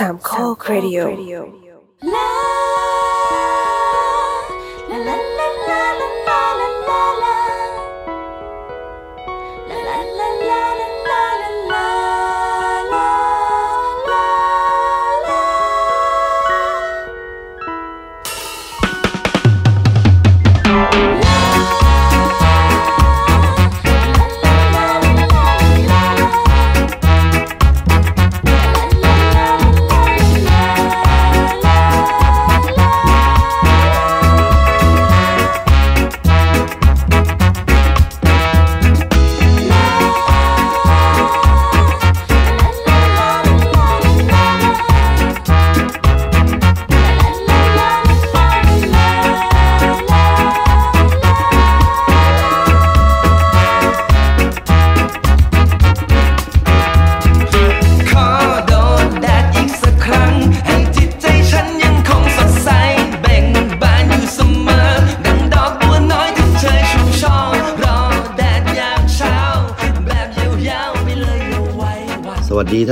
สามข้อครดิโอ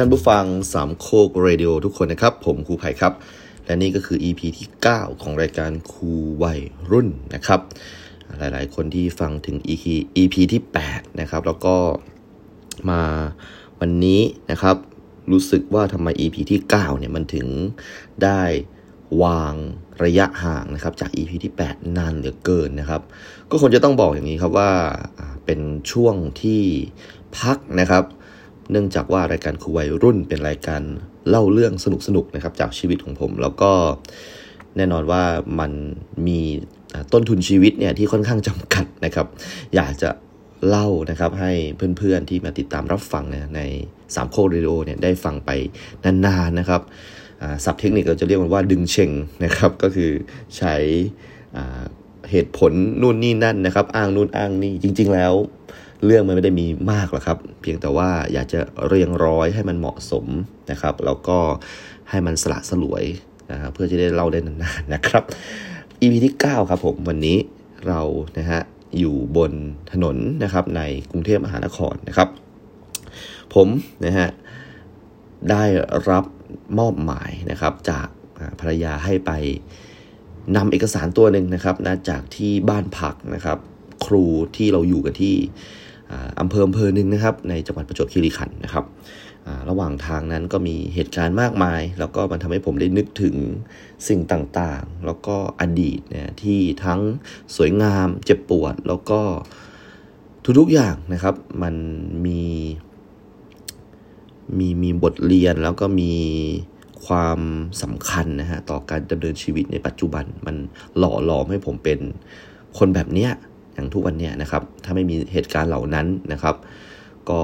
ท่านผู้ฟังสามโคกเรดิโอทุกคนนะครับ ผมครูไผ่ครับ และนี่ก็คือ EP ที่ 9 ของรายการครูวัยรุ่นนะครับ หลายๆ คนที่ฟังถึง EP EP ที่ 8 นะครับ แล้วก็มาวันนี้นะครับ รู้สึกว่าทำไม EP ที่ 9 เนี่ยมันถึงได้วางระยะห่างนะครับ จาก EP ที่ 8 นานเหลือเกินนะครับ ก็คงจะต้องบอกอย่างนี้ครับว่าอ่าเป็นช่วงที่พักนะครับ เนื่องจากว่ารายการครูวัยรุ่นเป็นรายการเล่าเรื่องสนุกๆนะครับจากชีวิตของผม แล้วก็แน่นอนว่ามันมีต้นทุนชีวิตเนี่ยที่ค่อนข้างจำกัดนะครับ อยากจะเล่านะครับให้เพื่อนๆที่มาติดตามรับฟังในสามโคกเรดิโอเนี่ยได้ฟังไปนานๆนะครับศัพท์เทคนิคเราจะเรียกมันว่าดึงเช็งนะครับก็คือใช้เหตุผลนู่นนี่นั่นนะครับ อ้างนู่นอ้างนี่จริง ๆ แล้ว เรื่องมันไม่ได้มีมากหรอกครับ เพียงแต่ว่าอยากจะเรียงร้อยให้มันเหมาะสมนะครับ แล้วก็ให้มันสละสลวยนะครับเพื่อจะได้เล่าได้นานๆนะครับ EP ที่ 9 ครับผมวันนี้เรานะฮะอยู่บนถนนนะครับในกรุงเทพมหานครนะครับ ผมนะฮะได้รับมอบหมายนะครับจากภรรยาให้ไปนำเอกสารตัวหนึ่งนะครับนะจากที่บ้านพักนะครับ ครูที่เราอยู่กันที่ อ่าอำเภออำเภอหนึ่งนะครับ ในจังหวัดประจวบคีรีขันธ์นะครับระหว่างทางนั้นก็มีเหตุการณ์มากมาย แล้วก็มันทำให้ผมได้นึกถึงสิ่งต่างๆ แล้วก็อดีตเนี่ยที่ทั้งสวยงามเจ็บปวด แล้วก็ทุกๆอย่างนะครับ มันมีมีมีบทเรียนแล้วก็มีความสำคัญนะฮะต่อการดำเนินชีวิตในปัจจุบัน มันหล่อหลอมให้ผมเป็นคนแบบเนี้ย อย่างทุกวันเนี้ยนะครับ ถ้าไม่มีเหตุการณ์เหล่านั้นนะครับ ก็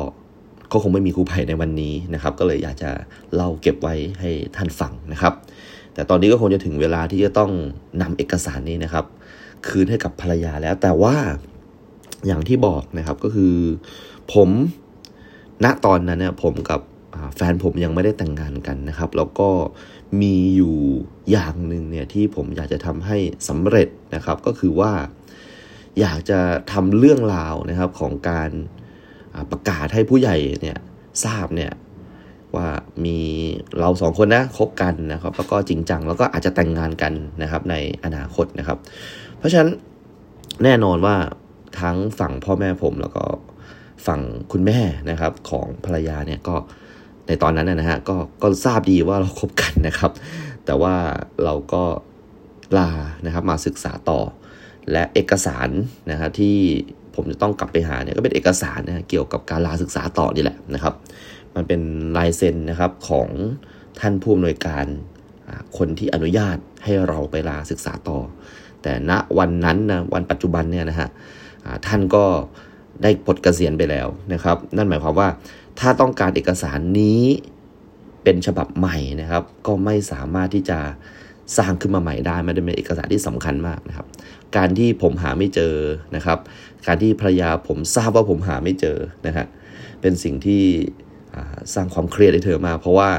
ก็คงไม่มีครูไผ่ในวันนี้นะครับ ก็เลยอยากจะเล่าเก็บไว้ให้ท่านฟังนะครับ แต่ตอนนี้ก็คงจะถึงเวลาที่จะต้องนำเอกสารนี้นะครับ คืนให้กับภรรยาแล้ว แต่ว่าอย่างที่บอกนะครับก็คือ ผมณตอนนั้นเนี่ยผมกับแฟนผมยังไม่ได้แต่งงานกันนะครับ แล้วก็มีอยู่อย่างหนึ่งเนี่ยที่ผมอยากจะทำให้สำเร็จนะครับ ก็คือว่า อยากจะทำเรื่องราวนะครับของการประกาศให้ผู้ใหญ่เนี่ยทราบเนี่ยว่ามีเราสองคนนะคบกันนะครับ แล้วก็จริงจังแล้วก็อาจจะแต่งงานกันนะครับในอนาคตนะครับ เพราะฉะนั้นแน่นอนว่าทั้งฝั่งพ่อแม่ผมแล้วก็ฝั่งคุณแม่นะครับของภรรยาเนี่ยก็ในตอนนั้นนะนะฮะก็ก็ทราบดีว่าเราคบกันนะครับ แต่ว่าเราก็ลานะครับมาศึกษาต่อ และเอกสารนะครับที่ผมจะต้องกลับไปหาเนี่ยก็เป็นเอกสารนะเกี่ยวกับการลาศึกษาต่อนี่แหละนะครับ มันเป็นลายเซ็นนะครับของท่านผู้อำนวยการคนที่อนุญาตให้เราไปลาศึกษาต่อ แต่ณวันนั้นนะวันปัจจุบันเนี่ยนะฮะท่านก็ได้ปลดเกษียณไปแล้วนะครับ นั่นหมายความว่าถ้าต้องการเอกสารนี้เป็นฉบับใหม่นะครับ ก็ไม่สามารถที่จะสร้างขึ้นมาใหม่ได้มันเป็นเอกสารที่สำคัญมากนะครับ การที่ผมหาไม่เจอนะครับ การที่ภรรยาผมทราบว่าผมหาไม่เจอนะฮะเป็นสิ่งที่สร้างความเครียดให้เธอมา เพราะว่า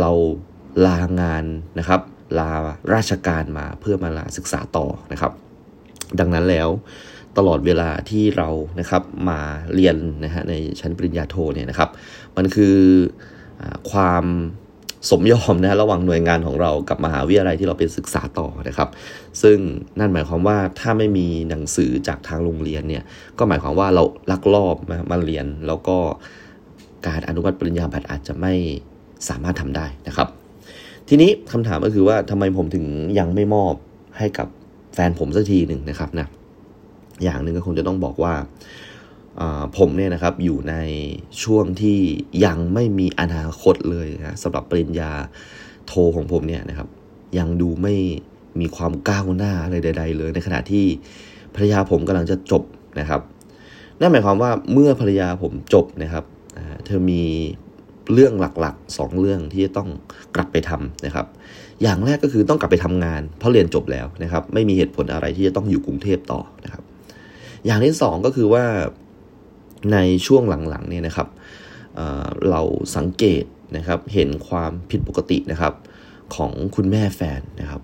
เราลางานนะครับ ลาราชการมาเพื่อมาลาศึกษาต่อนะครับ ดังนั้นแล้วตลอดเวลาที่เรานะครับมาเรียนนะฮะในชั้นปริญญาโทเนี่ยนะครับ มันคืออความ สมยอมนะระหว่างหน่วยงานของเรากับมหาวิทยาลัยที่เราไปศึกษาต่อนะครับ ซึ่งนั่นหมายความว่าถ้าไม่มีหนังสือจากทางโรงเรียนเนี่ยก็หมายความว่าเราลักลอบมามาเรียน แล้วก็การอนุมัติปริญญาบัตรอาจจะไม่สามารถทำได้นะครับ ทีนี้คำถามก็คือว่าทำไมผมถึงยังไม่มอบให้กับแฟนผมสักทีหนึ่งนะครับนะอย่างหนึ่งก็คงจะต้องบอกว่า ผมเนี่ยนะครับอยู่ในช่วงที่ยังไม่มีอนาคตเลยนะสำหรับปริญญาโทของผมเนี่ยนะครับ ยังดูไม่มีความก้าวหน้าอะไรใด ๆ เลยในขณะที่ภรรยาผมกำลังจะจบนะครับนั่นหมายความว่าเมื่อภรรยาผมจบนะครับเธอมีเรื่องหลักๆ 2 เรื่องที่จะต้องกลับไปทำนะครับ อย่างแรกก็คือต้องกลับไปทำงาน เพราะเรียนจบแล้วนะครับ ไม่มีเหตุผลอะไรที่จะต้องอยู่กรุงเทพต่อนะครับ อย่างที่2ก็คือว่า ในช่วงหลังๆเนี่ยนะครับเเราสังเกตนะครับเห็นความผิดปกตินะครับของคุณแม่แฟนนะครับ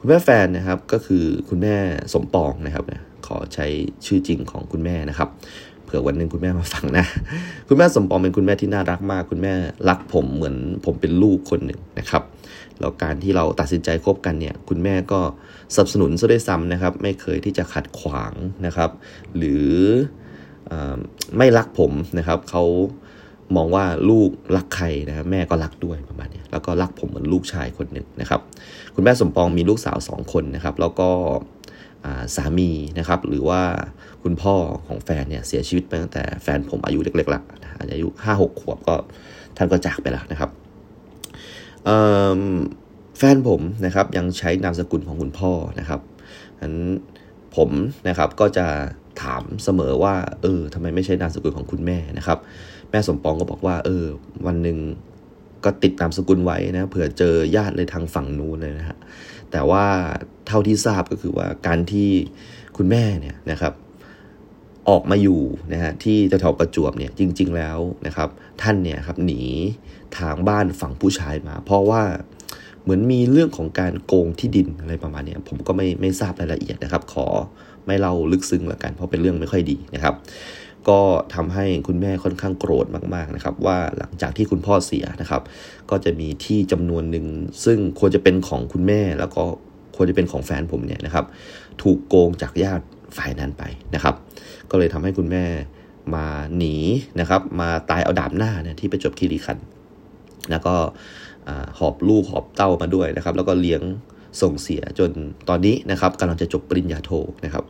คุณแม่แฟนนะครับก็คือคุณแม่สมปองนะครับขอใช้ชื่อจริงของคุณแม่นะครับเผื่อวันหนึ่งคุณแม่มาฟังนะ คุณแม่สมปองเป็นคุณแม่ที่น่ารักมาก คุณแม่รักผมเหมือนผมเป็นลูกคนหนึ่งนะครับแล้วการที่เราตัดสินใจคบกันเนี่ย คุณแม่ก็สนับสนุนซะด้วยซ้ำนะครับ ไม่เคยที่จะขัดขวางนะครับ หรือ ไม่รักผมนะครับเขามองว่าลูกรักใครนะครับแม่ก็รักด้วยประมาณนี้แล้วก็รักผมเหมือนลูกชายคนหนึ่งนะครับ คุณแม่สมปองมีลูกสาวสองคนนะครับ แล้วก็สามีนะครับ หรือว่าคุณพ่อของแฟนเนี่ยเสียชีวิตไปตั้งแต่แฟนผมอายุเล็กๆละอายุห้าหกขวบก็ท่านก็จากไปแล้วนะครับแฟนผมนะครับยังใช้นามสกุลของคุณพ่อนะครับนั้นผมนะครับก็จะ ถามเสมอว่า เออทำไมไม่ใช่นามสกุลของคุณแม่นะครับ แม่สมปองก็บอกว่า เออ วันหนึ่งก็ติดนามสกุลไว้นะเผื่อเจอญาติเลยทางฝั่งนู้นเลยนะฮะแต่ว่าเท่าที่ทราบก็คือว่าการที่คุณแม่เนี่ยนะครับออกมาอยู่นะฮะที่แถวประจวบเนี่ยจริง ๆแล้วนะครับ ท่านเนี่ยครับหนีทางบ้านฝั่งผู้ชายมา เพราะว่าเหมือนมีเรื่องของการโกงที่ดินอะไรประมาณนี้ผมก็ไม่ไม่ทราบรายละเอียดนะครับ ขอ ไม่เล่าลึกซึ้งละกัน เพราะเป็นเรื่องไม่ค่อยดีนะครับ ก็ทำให้คุณแม่ค่อนข้างโกรธมากๆนะครับ ว่าหลังจากที่คุณพ่อเสียนะครับ ก็จะมีที่จำนวนหนึ่งซึ่งควรจะเป็นของคุณแม่แล้วก็ควรจะเป็นของแฟนผมเนี่ยนะครับ ถูกโกงจากญาติฝ่ายนั้นไปนะครับ ก็เลยทำให้คุณแม่มาหนีนะครับ มาตายเอาดาบหน้าเนี่ยที่ไปจบคีรีคันแล้วก็หอบลูกหอบเต้ามาด้วยนะครับ แล้วก็เลี้ยง ส่งเสียจนตอนนี้นะครับกำลังจะจบปริญญาโทนะครับ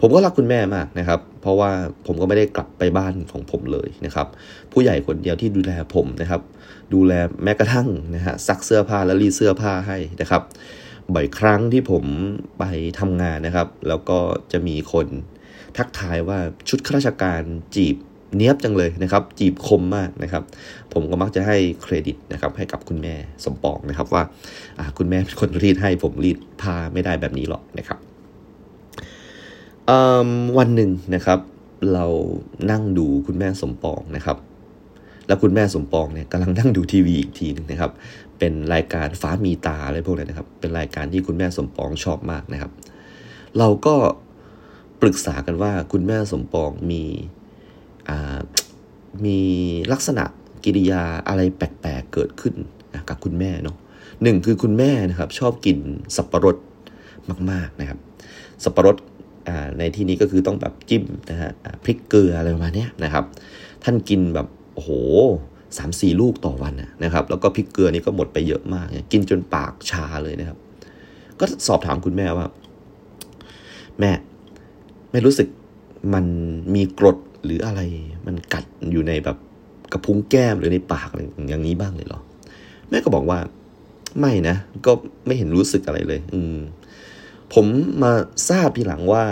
ผมก็รักคุณแม่มากนะครับ เพราะว่าผมก็ไม่ได้กลับไปบ้านของผมเลยนะครับ ผู้ใหญ่คนเดียวที่ดูแลผมนะครับ ดูแลแม้กระทั่งนะฮะซักเสื้อผ้าและรีดเสื้อผ้าให้นะครับบ่อยครั้งที่ผมไปทำงานนะครับ แล้วก็จะมีคนทักทายว่าชุดข้าราชการจีบ เนี้ยบจังเลยนะครับ จีบคมมากนะครับ ผมก็มักจะให้เครดิตนะครับให้กับคุณแม่สมปองนะครับว่าคุณแม่เป็นคนรีดให้ผมรีดผ้าไม่ได้แบบนี้หรอกนะครับวันหนึ่งนะครับ เรานั่งดูคุณแม่สมปองนะครับ แล้วคุณแม่สมปองเนี่ยกำลังนั่งดูทีวีอีกทีนึงนะครับ เป็นรายการฟ้ามีตาอะไรพวกนี้นะครับ เป็นรายการที่คุณแม่สมปองชอบมากนะครับ เราก็ปรึกษากันว่าคุณแม่สมปองมี มีลักษณะกิริยาอะไรแปลกๆเกิดขึ้นนะกับคุณแม่เนาะหนึ่งคือคุณแม่นะครับชอบกินสับปะรดมากๆนะครับ สับปะรดในที่นี้ก็คือต้องแบบจิ้มนะฮะพริกเกลืออะไรประมาณนี้นะครับ ท่านกินแบบโอ้โหสามสี่ลูกต่อวันนะครับ แล้วก็พริกเกลือนี่ก็หมดไปเยอะมาก กินจนปากชาเลยนะครับ ก็สอบถามคุณแม่ว่า แม่ ไม่รู้สึกมันมีกรด หรืออะไรมันกัดอยู่ในแบบกระพุ้งแก้มหรือในปากอะไรอย่างนี้บ้างเลยเหรอ แม่ก็บอกว่า ไม่นะ ก็ไม่เห็นรู้สึกอะไรเลย อืม ผมมาทราบทีหลังว่า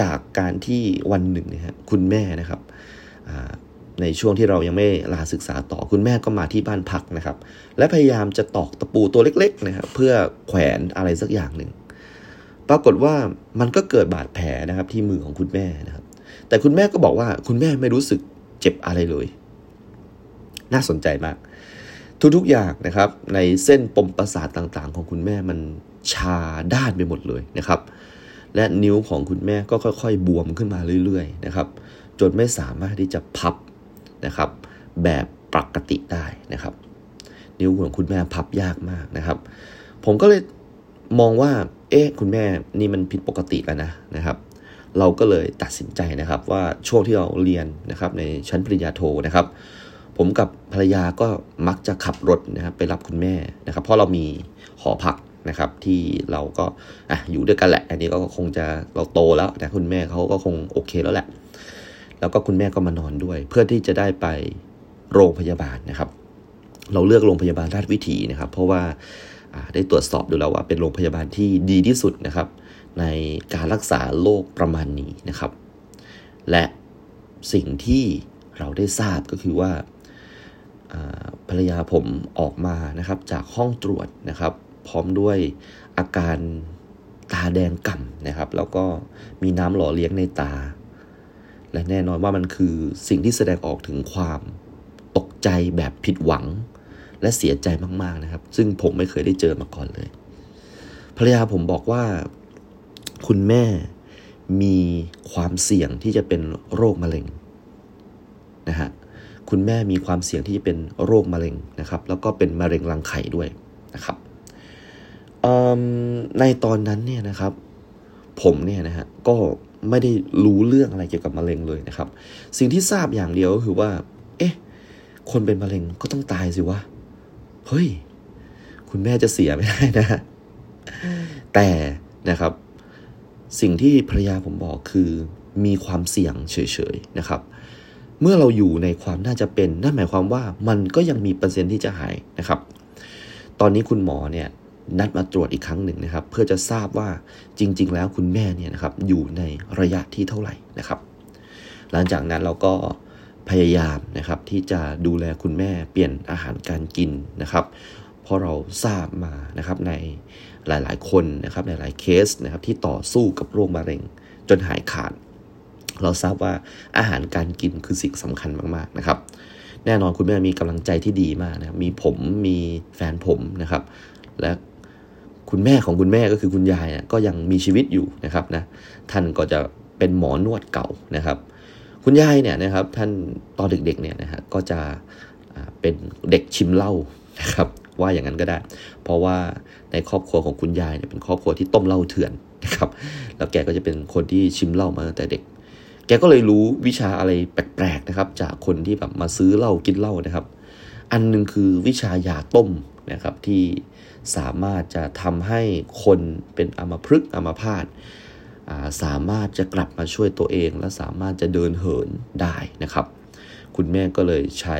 จากการที่วันหนึ่งนี่ยคุณแม่นะครับในช่วงที่เรายังไม่ลาศึกษาต่อคุณแม่ก็มาที่บ้านพักนะครับ และพยายามจะตอกตะปูตัวเล็กๆนะครับเพื่อแขวนอะไรสักอย่างหนึ่งปรากฏว่ามันก็เกิดบาดแผลนะครับที่มือของคุณแม่นะครับ แต่คุณแม่ก็บอกว่าคุณแม่ไม่รู้สึกเจ็บอะไรเลย น่าสนใจมาก ทุกๆอย่างนะครับ ในเส้นปมประสาทต่างๆ ของคุณแม่มันชาด้านไปหมดเลยนะครับ และนิ้วของคุณแม่ก็ค่อย ๆ บวมขึ้นมาเรื่อยๆนะครับ จนไม่สามารถที่จะพับนะครับ แบบปกติได้นะครับ นิ้วของคุณแม่พับยากมากนะครับ ผมก็เลยมองว่า เอ๊ะ คุณแม่นี่มันผิดปกติแล้วนะนะครับ เราก็เลยตัดสินใจนะครับว่าช่วงที่เราเรียนนะครับในชั้นปริญญาโทนะครับ ผมกับภรรยาก็มักจะขับรถนะครับไปรับคุณแม่นะครับ เพราะเรามีหอพักนะครับที่เราก็อะอยู่ด้วยกันแหละ อันนี้ก็คงจะเราโตแล้วนะคุณแม่เขาก็คงโอเคแล้วแหละ แล้วก็คุณแม่ก็มานอนด้วย เพื่อที่จะได้ไปโรงพยาบาลนะครับ เราเลือกโรงพยาบาลราชวิถีนะครับ เพราะว่าได้ตรวจสอบดูแล้วว่าเป็นโรงพยาบาลที่ดีที่สุดนะครับ ในการรักษาโรคประมาณนี้นะครับ และสิ่งที่เราได้ทราบก็คือว่าภรรยาผมออกมานะครับจากห้องตรวจนะครับ พร้อมด้วยอาการตาแดงก่ำนะครับ แล้วก็มีน้ำหล่อเลี้ยงในตา และแน่นอนว่ามันคือสิ่งที่แสดงออกถึงความตกใจแบบผิดหวัง และเสียใจมากๆนะครับ ซึ่งผมไม่เคยได้เจอมาก่อนเลย ภรรยาผมบอกว่า คุณแม่มีความเสี่ยงที่จะเป็นโรคมะเร็งนะฮะคุณแม่มีความเสี่ยงที่จะเป็นโรคมะเร็งนะครับ แล้วก็เป็นมะเร็งรังไข่ด้วยนะครับในตอนนั้นเนี่ยนะครับ ผมเนี่ยนะฮะก็ไม่ได้รู้เรื่องอะไรเกี่ยวกับมะเร็งเลยนะครับ สิ่งที่ทราบอย่างเดียวก็คือว่า เอ๊ะ คนเป็นมะเร็งก็ต้องตายสิวะเฮ้ย คุณแม่จะเสียไม่ได้นะ แต่นะครับ สิ่งที่ภรรยาผมบอกคือมีความเสี่ยงเฉยๆนะครับ เมื่อเราอยู่ในความน่าจะเป็นนั่นหมายความว่ามันก็ยังมีเปอร์เซ็นต์ที่จะหายนะครับ ตอนนี้คุณหมอเนี่ยนัดมาตรวจอีกครั้งหนึ่งนะครับ เพื่อจะทราบว่าจริง ๆ แล้วคุณแม่เนี่ยนะครับอยู่ในระยะที่เท่าไหร่นะครับ หลังจากนั้นเราก็พยายามนะครับที่จะดูแลคุณแม่เปลี่ยนอาหารการกินนะครับ ราะเราทราบมานะครับในหลายๆ คนนะครับหลายๆเคสนะครับที่ต่อสู้กับโรคมะเร็ง จนหายขาด เราทราบว่าอาหารการกินคือสิ่งสำคัญมากๆนะครับ แน่นอนคุณแม่มีกำลังใจที่ดีมากนะมีผมมีแฟนผมนะครับ และคุณแม่ของคุณแม่ก็คือคุณยายนะก็ยังมีชีวิตอยู่นะครับนะท่านก็จะเป็นหมอนวดเก่านะครับ คุณยายเนี่ยนะครับท่านตอนเด็กๆเนี่ยนะฮะก็จะเป็นเด็กชิมเหล้านะครับ ว่าอย่างนั้นก็ได้ เพราะว่าในครอบครัวของคุณยายเนี่ยเป็นครอบครัวที่ต้มเหล้าเถื่อนนะครับ แล้วแกก็จะเป็นคนที่ชิมเหล้ามาตั้งแต่เด็ก แกก็เลยรู้วิชาอะไรแปลกๆนะครับ จากคนที่แบบมาซื้อเหล้ากินเหล้านะครับ อันนึงคือวิชายาต้มนะครับที่สามารถจะทำให้คนเป็นอมพฤกษ์อัมพาตสามารถจะกลับมาช่วยตัวเอง และสามารถจะเดินเหินได้นะครับ คุณแม่ก็เลยใช้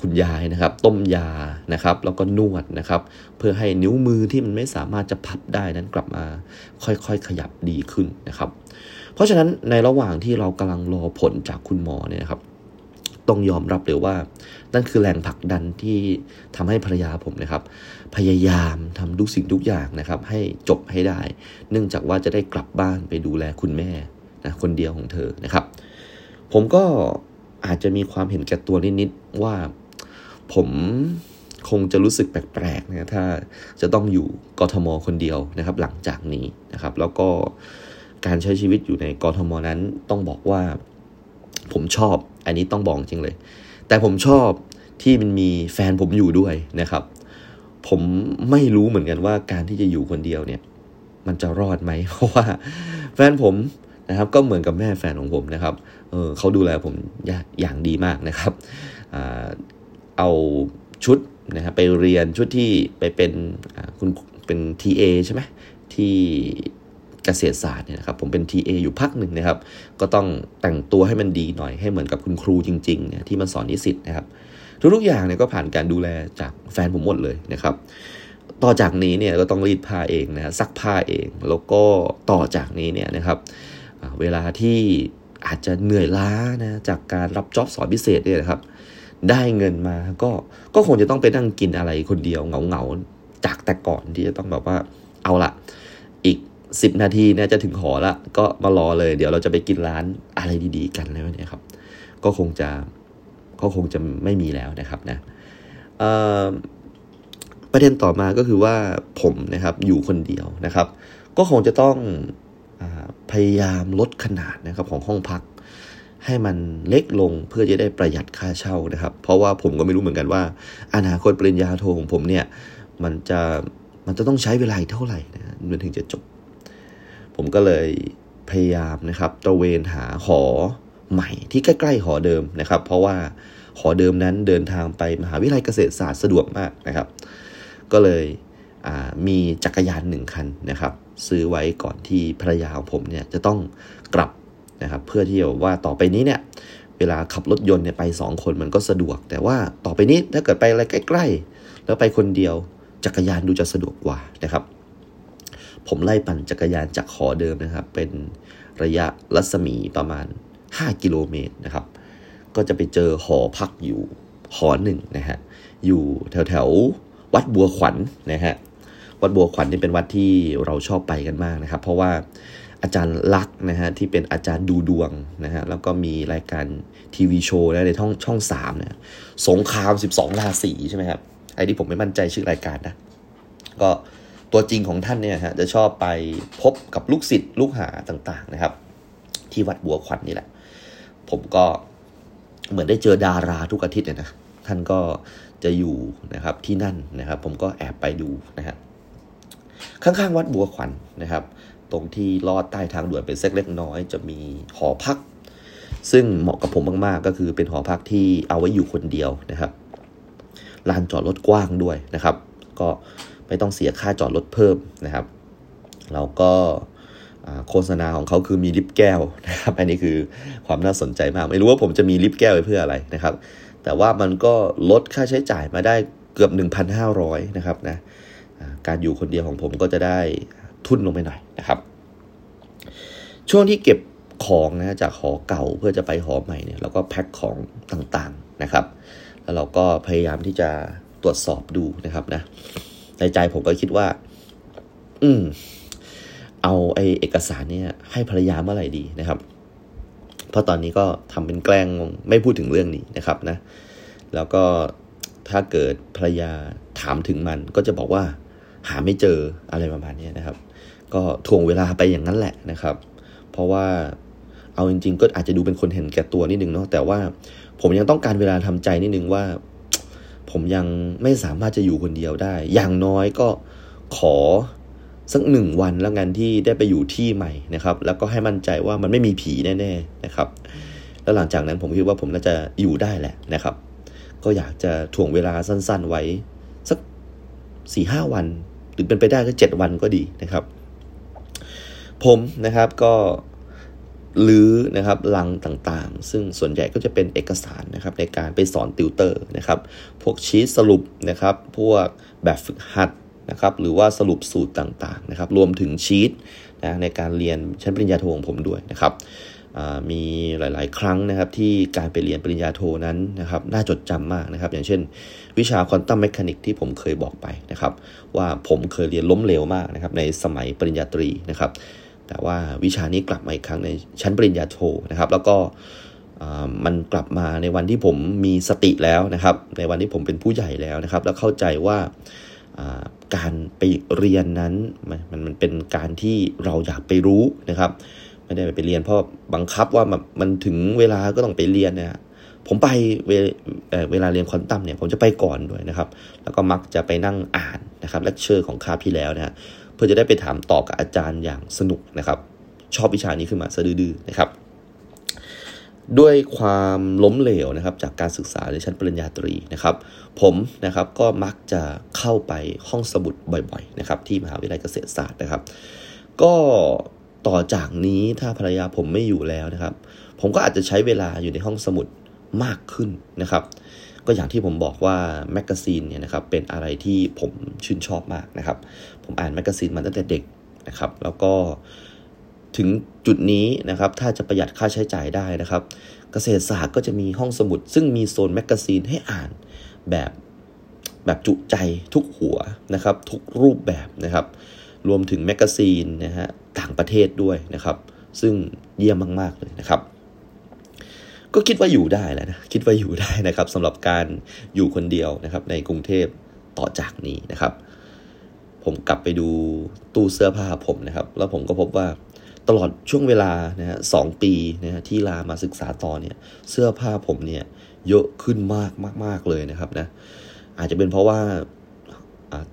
คุณยายนะครับ ต้มยานะครับ แล้วก็นวดนะครับ เพื่อให้นิ้วมือที่มันไม่สามารถจะพับได้นั้นกลับมาค่อยๆขยับดีขึ้นนะครับ เพราะฉะนั้นในระหว่างที่เรากำลังรอผลจากคุณหมอเนี่ยครับ ต้องยอมรับเลยว่า นั่นคือแรงผลักดันที่ทำให้ภรรยาผมนะครับ พยายามทำทุกสิ่งทุกอย่างนะครับ ให้จบให้ได้ เนื่องจากว่าจะได้กลับบ้านไปดูแลคุณแม่นะคนเดียวของเธอนะครับ ผมก็ อาจจะมีความเห็นแก่ตัวนิดๆว่าผมคงจะรู้สึกแปลกๆนะถ้าจะต้องอยู่กทมคนเดียวนะครับ หลังจากนี้นะครับ แล้วก็การใช้ชีวิตอยู่ในกทมนั้นต้องบอกว่า ผมชอบ อันนี้ต้องบอกจริงเลย แต่ผมชอบที่มันมีแฟนผมอยู่ด้วยนะครับ ผมไม่รู้เหมือนกันว่าการที่จะอยู่คนเดียวเนี่ย มันจะรอดไหมเพราะว่า แฟนผมนะครับ ก็เหมือนกับแม่แฟนของผมนะครับ เออเขาดูแลผมอย่างดีมากนะครับเอาชุดนะครับไปเรียนชุดที่ไปเป็นคุณเป็น TA ใช่ไหมที่เกษตรศาสตร์เนี่ยนะครับผมเป็น TA อยู่พักหนึ่งนะครับ ก็ต้องแต่งตัวให้มันดีหน่อยให้เหมือนกับคุณครูจริงๆเนี่ยที่มาสอนนิสิตนะครับ ทุกๆอย่างเนี่ยก็ผ่านการดูแลจากแฟนผมหมดเลยนะครับ ต่อจากนี้เนี่ยก็ต้องรีดผ้าเองนะซักผ้าเอง แล้วก็ต่อจากนี้เนี่ยนะครับ เวลาที่ อาจจะเหนื่อยล้านะจากการรับจ็อบสอนพิเศษเนี่ยนะครับ ได้เงินมาก็ก็คงจะต้องไปนั่งกินอะไรคนเดียวเหงาๆจากแต่ก่อนที่จะต้องแบบว่าเอาละอีกสิบนาทีเนี่ยจะถึงหอละก็มารอเลย เดี๋ยวเราจะไปกินร้านอะไรดีๆ กันแล้วเนี่ยครับ ก็คงจะก็คงจะไม่มีแล้วนะครับนะประเด็นต่อมาก็คือว่าผมนะครับอยู่คนเดียวนะครับ ก็คงจะต้อง พยายามลดขนาดนะครับของห้องพัก ให้มันเล็กลงเพื่อจะได้ประหยัดค่าเช่านะครับ เพราะว่าผมก็ไม่รู้เหมือนกันว่า อนาคตปริญญาโทของผมเนี่ยมันจะมันจะต้องใช้เวลาเท่าไหร่นะมันถึงจะจบ ผมก็เลยพยายามนะครับตระเวนหาหอใหม่ที่ใกล้ๆหอเดิมนะครับ เพราะว่าหอเดิมนั้นเดินทางไปมหาวิทยาลัยเกษตรศาสตร์สะดวกมากนะครับ ก็เลยมีจักรยานหนึ่งคันนะครับ ซื้อไว้ก่อนที่ภรรยาของผมเนี่ยจะต้องกลับนะครับเพื่อที่ว่าต่อไปนี้เนี่ยเวลาขับรถยนต์เนี่ยไป 2 คนมันก็สะดวก แต่ว่าต่อไปนี้ถ้าเกิดไปอะไรใกล้ ๆ แล้วไปคนเดียวจักรยานดูจะสะดวกกว่านะครับ ผมไล่ปั่นจักรยานจากหอเดิมนะครับ เป็นระยะรัศมีประมาณ 5 กิโลเมตรนะครับ ก็จะไปเจอหอพักอยู่หอหนึ่งนะฮะอยู่แถวแถววัดบัวขวัญนนะฮะ วัดบัวขวัญนี่เป็นวัดที่เราชอบไปกันมากนะครับ เพราะว่าอาจารย์ลักษ์นะฮะที่เป็นอาจารย์ดูดวงนะฮะแล้วก็มีรายการทีวีโชว์นะในช่องช่องสามนะสงคราม12ราศีใช่ไหมครับไอ้ที่ผมไม่มั่นใจชื่อรายการนะ ก็ตัวจริงของท่านเนี่ยฮะจะชอบไปพบกับลูกศิษย์ลูกหาต่างๆนะครับ ที่วัดบัวขวัญนนี่แหละ ผมก็เหมือนได้เจอดาราทุกอาทิตย์เนี่ยนะท่านก็จะอยู่นะครับที่นั่นนะครับ ผมก็แอบไปดูนะฮะ ข้างๆ วัดบัวขวัญนนะครับ ตรงที่ลอดใต้ทางด่วนเป็นเซ็กเล็กน้อย จะมีหอพัก ซึ่งเหมาะกับผมมากๆ ก็คือเป็นหอพักที่เอาไว้อยู่คนเดียวนะครับลานจอดรถกว้างด้วยนะครับ ก็ไม่ต้องเสียค่าจอดรถเพิ่มนะครับแล้วก็โฆษณาของเขาคือมีลิฟต์แก้วนะครับ อันนี้คือความน่าสนใจมาก ไม่รู้ว่าผมจะมีลิฟต์แก้วไปเพื่ออะไรนะครับ แต่ว่ามันก็ลดค่าใช้จ่ายมาได้เกือบ 1,500นะครับนะ การอยู่คนเดียวของผมก็จะได้ทุนลงไปหน่อยนะครับ ช่วงที่เก็บของนะจากหอเก่าเพื่อจะไปหอใหม่เนี่ยเราก็แพ็คของต่างๆนะครับ แล้วเราก็พยายามที่จะตรวจสอบดูนะครับนะในใจผมก็คิดว่า อืม เอาไอเอกสารเนี่ย ให้ภรรยาเมื่อไหร่ดีนะครับ เพราะตอนนี้ก็ทำเป็นแกล้งไม่พูดถึงเรื่องนี้นะครับนะ แล้วก็ถ้าเกิดภรรยาถามถึงมันก็จะบอกว่า หาไม่เจออะไรประมาณนี้นะครับ ก็ถ่วงเวลาไปอย่างนั้นแหละนะครับ เพราะว่าเอาจริง ๆ ก็อาจจะดูเป็นคนเห็นแก่ตัวนิดนึงเนาะแต่ว่าผมยังต้องการเวลาทำใจนิดนึงว่า ผมยังไม่สามารถจะอยู่คนเดียวได้ อย่างน้อยก็ขอสักหนึ่งวันแล้วกันที่ได้ไปอยู่ที่ใหม่นะครับ แล้วก็ให้มั่นใจว่ามันไม่มีผีแน่ๆนะครับ แล้วหลังจากนั้นผมคิดว่าผมน่าจะอยู่ได้แหละนะครับ ก็อยากจะถ่วงเวลาสั้น ๆ ไว้ สักสี่ห้าวัน รือเป็นไปได้ก็เจ็ดวันก็ดีนะครับ ผมนะครับก็ลื้อนะครับลังต่างๆ ซึ่งส่วนใหญ่ก็จะเป็นเอกสารนะครับในการไปสอนติวเตอร์นะครับ พวกชีตสรุปนะครับ พวกแบบฝึกหัดนะครับหรือว่าสรุปสูตรต่างๆนะครับ รวมถึงชีตนะในการเรียนชั้นปริญญาโทของผมด้วยนะครับ มีหลาย ๆ ครั้งนะครับที่การไปเรียนปริญญาโทนั้นนะครับน่าจดจำมากนะครับ อย่างเช่น วิชา quantum mechanic ที่ผมเคยบอกไปนะครับว่าผมเคยเรียนล้มเหลวมากนะครับในสมัยปริญญาตรีนะครับ แต่ว่าวิชานี้กลับมาอีกครั้งในชั้นปริญญาโทนะครับ แล้วก็มันกลับมาในวันที่ผมมีสติแล้วนะครับ ในวันที่ผมเป็นผู้ใหญ่แล้วนะครับ แล้วเข้าใจว่าการไปเรียนนั้นมันมันเป็นการที่เราอยากไปรู้นะครับ ไม่ได้ไปเรียนเพราะบังคับว่ามันถึงเวลาก็ต้องไปเรียนนะผมไปเวเวลาเรียนควอนตัมเนี่ยผมจะไปก่อนด้วยนะครับ แล้วก็มักจะไปนั่งอ่านนะครับเลคเชอร์ของคาบที่แล้วนะเพื่อจะได้ไปถามตอบกับอาจารย์อย่างสนุกนะครับ ชอบวิชานี้ขึ้นมาซะดื้อนะครับ ด้วยความล้มเหลวนะครับ จากการศึกษาในชั้นปริญญาตรีนะครับ ผมนะครับก็มักจะเข้าไปห้องสมุดบ่อย ๆ นะครับ ที่มหาวิทยาลัยเกษตรศาสตร์นะครับ ก็ ต่อจากนี้ถ้าภรรยาผมไม่อยู่แล้วนะครับ ผมก็อาจจะใช้เวลาอยู่ในห้องสมุดมากขึ้นนะครับ ก็อย่างที่ผมบอกว่า magazine เนี่ยนะครับเป็นอะไรที่ผมชื่นชอบมากนะครับ ผมอ่าน magazine มาตั้งแต่เด็กนะครับ แล้วก็ถึงจุดนี้นะครับถ้าจะประหยัดค่าใช้จ่ายได้นะครับ เกษตรศาสตร์ก็จะมีห้องสมุด ซึ่งมีโซน magazine ให้อ่านแบบแบบจุใจทุกหัวนะครับ ทุกรูปแบบนะครับ รวมถึง magazine นะฮะ ต่างประเทศด้วยนะครับ ซึ่งเยี่ยมมากๆเลยนะครับ ก็คิดว่าอยู่ได้แล้วนะคิดว่าอยู่ได้นะครับสำหรับการอยู่คนเดียวนะครับ ในกรุงเทพต่อจากนี้นะครับ ผมกลับไปดูตู้เสื้อผ้าผมนะครับ แล้วผมก็พบว่าตลอดช่วงเวลานะฮะสองปีนะฮะที่ลามาศึกษาต่อเนี่ย เสื้อผ้าผมเนี่ยเยอะขึ้นมากมากๆเลยนะครับนะอาจจะเป็นเพราะว่า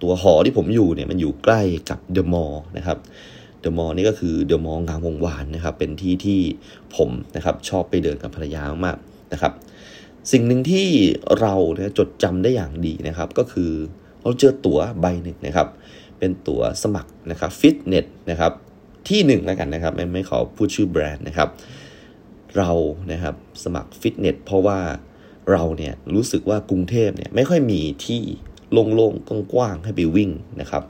ตัวหอที่ผมอยู่เนี่ยมันอยู่ใกล้กับเดอะมอลล์นะครับ เดอะมอลล์นี่ก็คือเดอะมอลล์งามวงวานนะครับ เป็นที่ที่ผมนะครับชอบไปเดินกับภรรยามากนะครับ สิ่งหนึ่งที่เราเนี่ยจดจำได้อย่างดีนะครับ ก็คือเราเจอตั๋วใบหนึ่งนะครับ เป็นตั๋วสมัครนะครับฟิตเนสนะครับที่หนึ่งแล้วกันนะครับ ไม่ไม่ขอพูดชื่อแบรนด์นะครับ เรานะครับสมัครฟิตเนสเพราะว่าเราเนี่ยรู้สึกว่ากรุงเทพเนี่ยไม่ค่อยมีที่โล่งๆกว้างๆให้ไปวิ่งนะครับ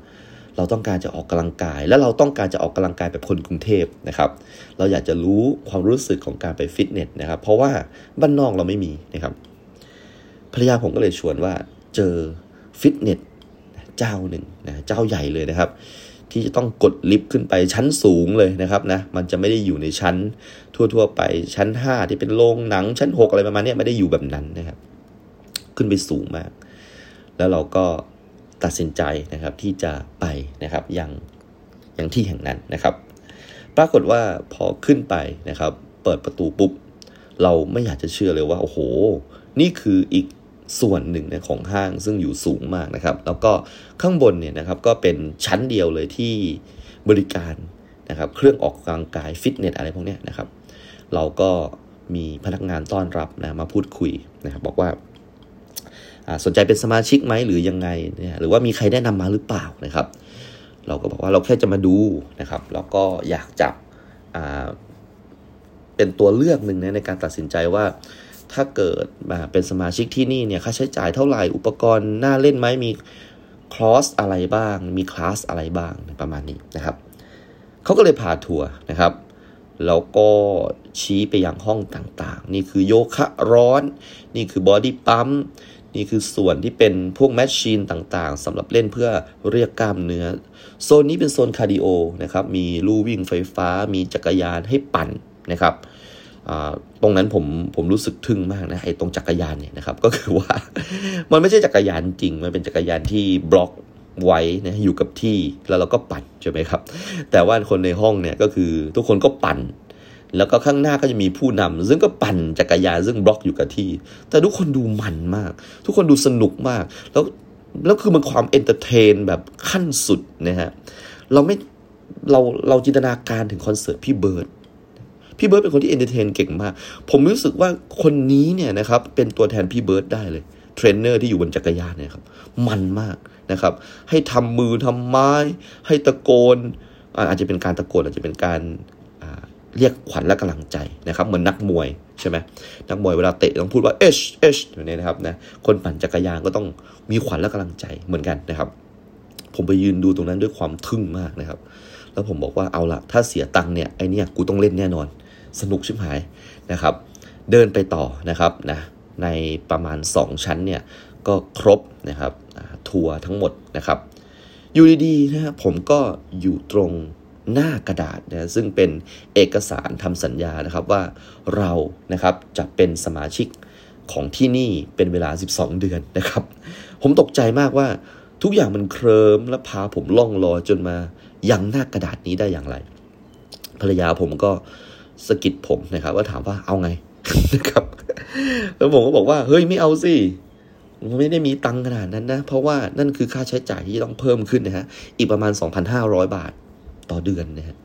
เราต้องการจะออกกำลังกาย และเราต้องการจะออกกำลังกายแบบคนกรุงเทพนะครับ เราอยากจะรู้ความรู้สึกของการไปฟิตเนสนะครับ เพราะว่าบ้านนอกเราไม่มีนะครับ ภรรยาผมก็เลยชวนว่าเจอฟิตเนสเจ้าหนึ่งนะเจ้าใหญ่เลยนะครับ ที่จะต้องกดลิฟต์ขึ้นไปชั้นสูงเลยนะครับนะมันจะไม่ได้อยู่ในชั้นทั่วๆไปชั้น 5 ที่เป็นโรงหนังชั้น 6 อะไรประมาณนี้ไม่ได้อยู่แบบนั้นนะครับ ขึ้นไปสูงมาก แล้วเราก็ ตัดสินใจนะครับที่จะไปนะครับยังยังที่แห่งนั้นนะครับ ปรากฏว่าพอขึ้นไปนะครับ เปิดประตูปุ๊บ เราไม่อยากจะเชื่อเลยว่าโอ้โห นี่คืออีกส่วนหนึ่งนะของห้างซึ่งอยู่สูงมากนะครับ แล้วก็ข้างบนเนี่ยนะครับก็เป็นชั้นเดียวเลยที่บริการนะครับเครื่องออกกำลังกายฟิตเนสอะไรพวกนี้นะครับ เราก็มีพนักงานต้อนรับนะมาพูดคุยนะครับบอกว่า สนใจเป็นสมาชิกไหมหรือยังไงเนี่ยหรือว่ามีใครแนะนำมาหรือเปล่านะครับ เราก็บอกว่าเราแค่จะมาดูนะครับ แล้วก็อยากจะเป็นตัวเลือกหนึ่งนะในการตัดสินใจว่าถ้าเกิดมาเป็นสมาชิกที่นี่เนี่ยค่าใช้จ่ายเท่าไหร่อุปกรณ์น่าเล่นไหมมีคอร์สอะไรบ้าง มีคลาสอะไรบ้างประมาณนี้นะครับเขาก็เลยพาทัวร์นะครับแล้วก็ชี้ไปยังห้องต่างๆ นี่คือโยคะร้อน นี่คือ body pump นี่คือส่วนที่เป็นพวก machine ต่างๆสำหรับเล่นเพื่อเรียกกล้ามเนื้อ โซนนี้เป็นโซน cardio นะครับ มีลู่วิ่งไฟฟ้า มีจักรยานให้ปั่นนะครับตรงนั้นผมผมรู้สึกทึ่งมากนะไอ้ตรงจักรยานเนี่ยนะครับ ก็คือว่า มันไม่ใช่จักรยานจริง มันเป็นจักรยานที่บล็อกไว้นะอยู่กับที่แล้วเราก็ปั่นใช่ไหมครับ แต่ว่าคนในห้องเนี่ยก็คือทุกคนก็ปั่น แล้วก็ข้างหน้าก็จะมีผู้นำซึ่งก็ปั่นจักรยานซึ่งบล็อกอยู่กับที่ แต่ทุกคนดูมันมาก ทุกคนดูสนุกมาก แล้วแล้วคือมันความ entertain แบบขั้นสุดนะฮะเราไม่เราเราจินตนาการถึงคอนเสิร์ตพี่เบิร์ดพี่เบิร์ดเป็นคนที่ entertain เก่งมาก ผมรู้สึกว่าคนนี้เนี่ยนะครับเป็นตัวแทนพี่เบิร์ดได้เลยเทรนเนอร์ที่อยู่บนจักรยานเนี่ยครับมันมากนะครับ ให้ทำมือทำไม้ ให้ตะโกนอาจจะเป็นการตะโกนอาจจะเป็นการ เรียกขวัญและกำลังใจนะครับเหมือนนักมวยใช่ไหมนักมวยเวลาเตะต้องพูดว่าเอชเอชอย่างนี้นะครับนะคนปั่นจักรยานก็ต้องมีขวัญและกำลังใจเหมือนกันนะครับ ผมไปยืนดูตรงนั้นด้วยความทึ่งมากนะครับ แล้วผมบอกว่าเอาละถ้าเสียตังค์เนี่ยไอเนี่ยกูต้องเล่นแน่นอน สนุกชิบหายนะครับ เดินไปต่อนะครับนะในประมาณ 2 ชั้นเนี่ยก็ครบนะครับทัวร์ทั้งหมดนะครับอยู่ดีๆนะครับผมก็อยู่ตรง หน้ากระดาษนะซึ่งเป็นเอกสารทำสัญญานะครับว่าเรานะครับจะเป็นสมาชิกของที่นี่เป็นเวลา 12 เดือนนะครับ ผมตกใจมากว่าทุกอย่างมันเคลิมและพาผมล่องลอยจนมายังหน้ากระดาษนี้ได้อย่างไร ภรรยาผมก็สกิดผมนะครับ ว่าถามว่าเอาไงนะครับ แล้วผมก็บอกว่าเฮ้ยไม่เอาสิไม่ได้มีตังขนาดนั้นนะ เพราะว่านั่นคือค่าใช้จ่ายที่ต้องเพิ่มขึ้นนะฮะอีกประมาณ 2,500 บาท ต่อเดือนนะฮะ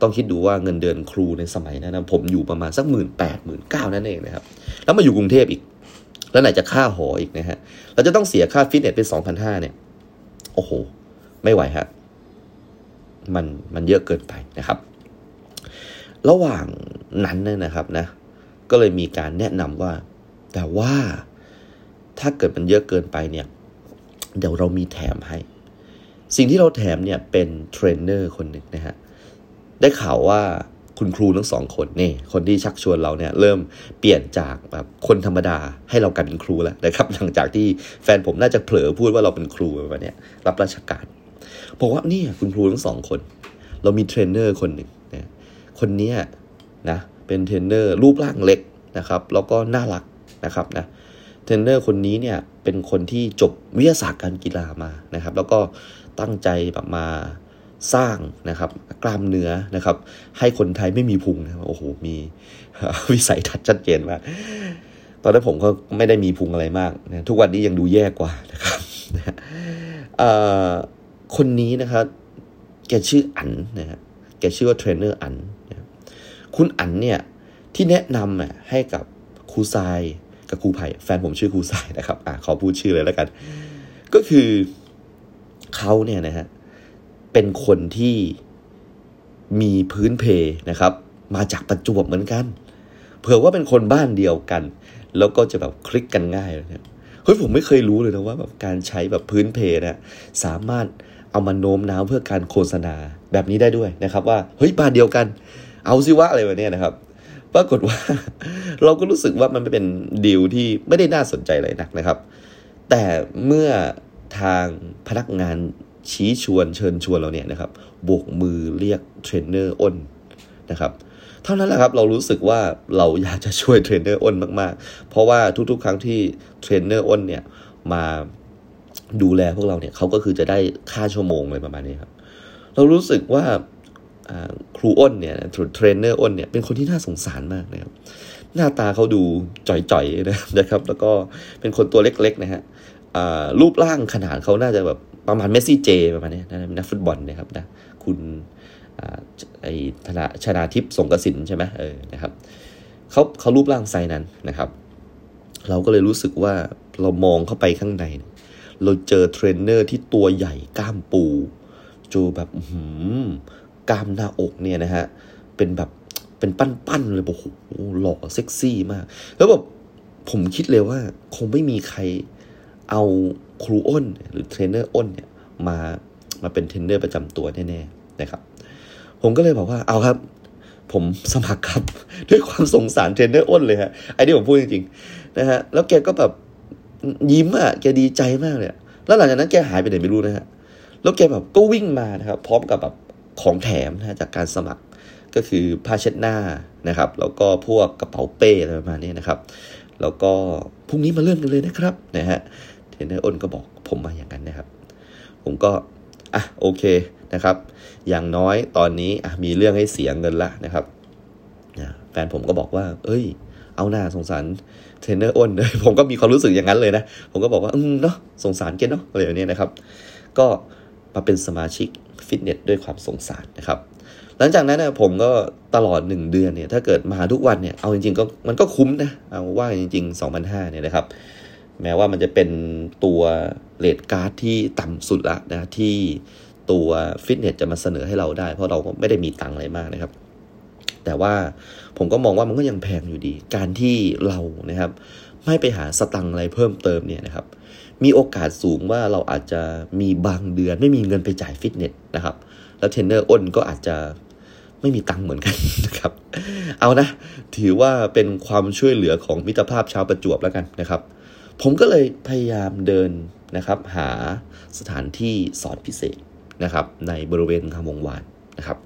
ต้องคิดดูว่าเงินเดือนครูในสมัยนั้นนะผมอยู่ประมาณสักหมื่นแปดหมื่นเก้านั่นเองนะครับ แล้วมาอยู่กรุงเทพอีก แล้วไหนจะค่าหออีกนะฮะเราจะต้องเสียค่าฟิตเนสเป็นสองพันห้าเนี่ย โอ้โห ไม่ไหวฮะมันมันเยอะเกินไปนะครับ ระหว่างนั้นเนี่ยนะครับนะ ก็เลยมีการแนะนำว่า แต่ว่าถ้าเกิดมันเยอะเกินไปเนี่ย เดี๋ยวเรามีแถมให้ สิ่งที่เราแถมเนี่ยเป็นเทรนเนอร์คนหนึ่งนะฮะได้ข่าวว่าคุณครูทั้งสองคนนี่คนที่ชักชวนเราเนี่ยเริ่มเปลี่ยนจากแบบคนธรรมดาให้เรากลายเป็นครูแล้วนะครับหลังจากที่แฟนผมน่าจะเผลอพูดว่าเราเป็นครูแบบนี้รับราชการบอกว่านี่คุณครูทั้งสองคน เรามีเทรนเนอร์คนหนึ่งนะคนนี้นะเป็นเทรนเนอร์รูปร่างเล็กนะครับแล้วก็น่ารักนะครับนะเทรนเนอร์คนนี้เนี่ยเป็นคนที่จบวิทยาศาสตร์การกีฬามานะครับ แล้วก็ ตั้งใจแบบมาสร้างนะครับกล้ามเนื้อนะครับ ให้คนไทยไม่มีพุงนะโอ้โหมีวิสัยทัศน์ชัดเจนมากตอนนั้นผมก็ไม่ได้มีพุงอะไรมากนะทุกวันนี้ยังดูแย่กว่านะครับคนนี้นะครับแกชื่ออ้นนะฮะแกชื่อว่าเทรนเนอร์อ้นนะคุณอ้นเนี่ยที่แนะนำอะให้กับครูทรายกับครูไผ่แฟนผมชื่อครูทรายนะครับอ่าขอพูดชื่อเลยแล้วกัน ก็คือ เขาเนี่ยนะฮะเป็นคนที่มีพื้นเพนะครับ มาจากประจวบเหมือนกัน เผื่อว่าเป็นคนบ้านเดียวกัน แล้วก็จะแบบคลิกกันง่ายเลยเฮ้ยผมไม่เคยรู้เลยนะว่าแบบการใช้แบบพื้นเพนะสามารถเอามาโน้มน้าวเพื่อการโฆษณาแบบนี้ได้ด้วยนะครับว่าเฮ้ยบ้านเดียวกัน เอาซิวะอะไรแบบนี้นะครับปรากฏว่าเราก็รู้สึกว่ามันไม่เป็นดีลที่ไม่ได้น่าสนใจอะไรนักนะครับ แต่เมื่อ ทางพนักงานชี้ชวนเชิญชวนเราเนี่ยนะครับโบกมือเรียกเทรนเนอร์อ้นนะครับเท่านั้นแหละครับเรารู้สึกว่าเราอยากจะช่วยเทรนเนอร์อ้นมากๆ เพราะว่าทุกๆ ครั้งที่เทรนเนอร์อ้นเนี่ยมาดูแลพวกเราเนี่ยเขาก็คือจะได้ค่าชั่วโมงเลยประมาณนี้ครับ เรารู้สึกว่าครูอ้นเนี่ยเทรนเนอร์อ้นเนี่ยเป็นคนที่น่าสงสารมากนะครับหน้าตาเขาดูจ๋อยๆนะครับ แล้วก็เป็นคนตัวเล็กๆนะฮะ รูปร่างขนาดเขาน่าจะแบบประมาณเมสซี่เจประมาณนี้นะนักฟุตบอลนะครับนะคุณไอธนาชนาธิปสรงกระสินธ์ใช่ไหมเออนะครับเขาเขารูปร่างไซส์นั้นนะครับ เราก็เลยรู้สึกว่าเรามองเข้าไปข้างใน เราเจอเทรนเนอร์ที่ตัวใหญ่กล้ามปูจูแบบหืมกล้ามหน้าอกเนี่ยนะฮะเป็นแบบเป็นปั้นๆเลยโอ้โหหล่อเซ็กซี่มาก แล้วแบบผมคิดเลยว่าคงไม่มีใคร เอาครูอ้น หรือเทรนเนอร์อ้นเนี่ยมามาเป็นเทรนเนอร์ประจำตัวแน่ๆนะครับ ผมก็เลยบอกว่าเอาครับ ผมสมัครครับด้วยความสงสารเทรนเนอร์อ้นเลยฮะไอ้นี่ผมพูดจริงๆนะฮะแล้วแกก็แบบยิ้มอะแกดีใจมากเลยแล้วหลังจากนั้นแกหายไปไหนไม่รู้นะฮะแล้วแกแบบก็วิ่งมานะครับ พร้อมกับแบบของแถมนะจากการสมัครก็คือผ้าเช็ดหน้านะครับ แล้วก็พวกกระเป๋าเป้อะไรประมาณนี้นะครับ แล้วก็พรุ่งนี้มาเริ่มกันเลยนะครับนะฮะ เทรนเนอร์อ้นก็บอกผมมาอย่างนั้นนะครับ ผมก็อะโอเคนะครับ อย่างน้อยตอนนี้อะมีเรื่องให้เสียเงินละนะครับแฟนผมก็บอกว่า เอ้ย เอาน่าสงสารเทรนเนอร์อ้นเลยผมก็มีความรู้สึกอย่างนั้นเลยนะ ผมก็บอกว่า อืมเนาะสงสารแกเนาะอะไรแบบนี้นะครับ ก็มาเป็นสมาชิกฟิตเนสด้วยความสงสารนะครับ หลังจากนั้นนะผมก็ตลอด 1 เดือนเนี่ย ถ้าเกิดมาทุกวันเนี่ย เอาจริงๆก็มันก็คุ้มนะ เอาว่าจริง ๆ 2,500เนี่ยนะครับ แม้ว่ามันจะเป็นตัว rate card ที่ต่ำสุดละนะที่ตัวฟิตเนสจะมาเสนอให้เราได้ เพราะเราก็ไม่ได้มีตังอะไรมากนะครับ แต่ว่าผมก็มองว่ามันก็ยังแพงอยู่ดี การที่เรานะครับ ไม่ไปหาสตางค์อะไรเพิ่มเติมเนี่ยนะครับ มีโอกาสสูงว่าเราอาจจะมีบางเดือนไม่มีเงินไปจ่ายฟิตเนสนะครับ แล้วเทรนเนอร์อ้นก็อาจจะไม่มีตังค์เหมือนกันนะครับ เอานะ ถือว่าเป็นความช่วยเหลือของมิตรภาพชาวประจวบแล้วกันนะครับ ผมก็เลยพยายามเดินนะครับ หาสถานที่สอนพิเศษนะครับ ในบริเวณงามวงศ์วานนะครับ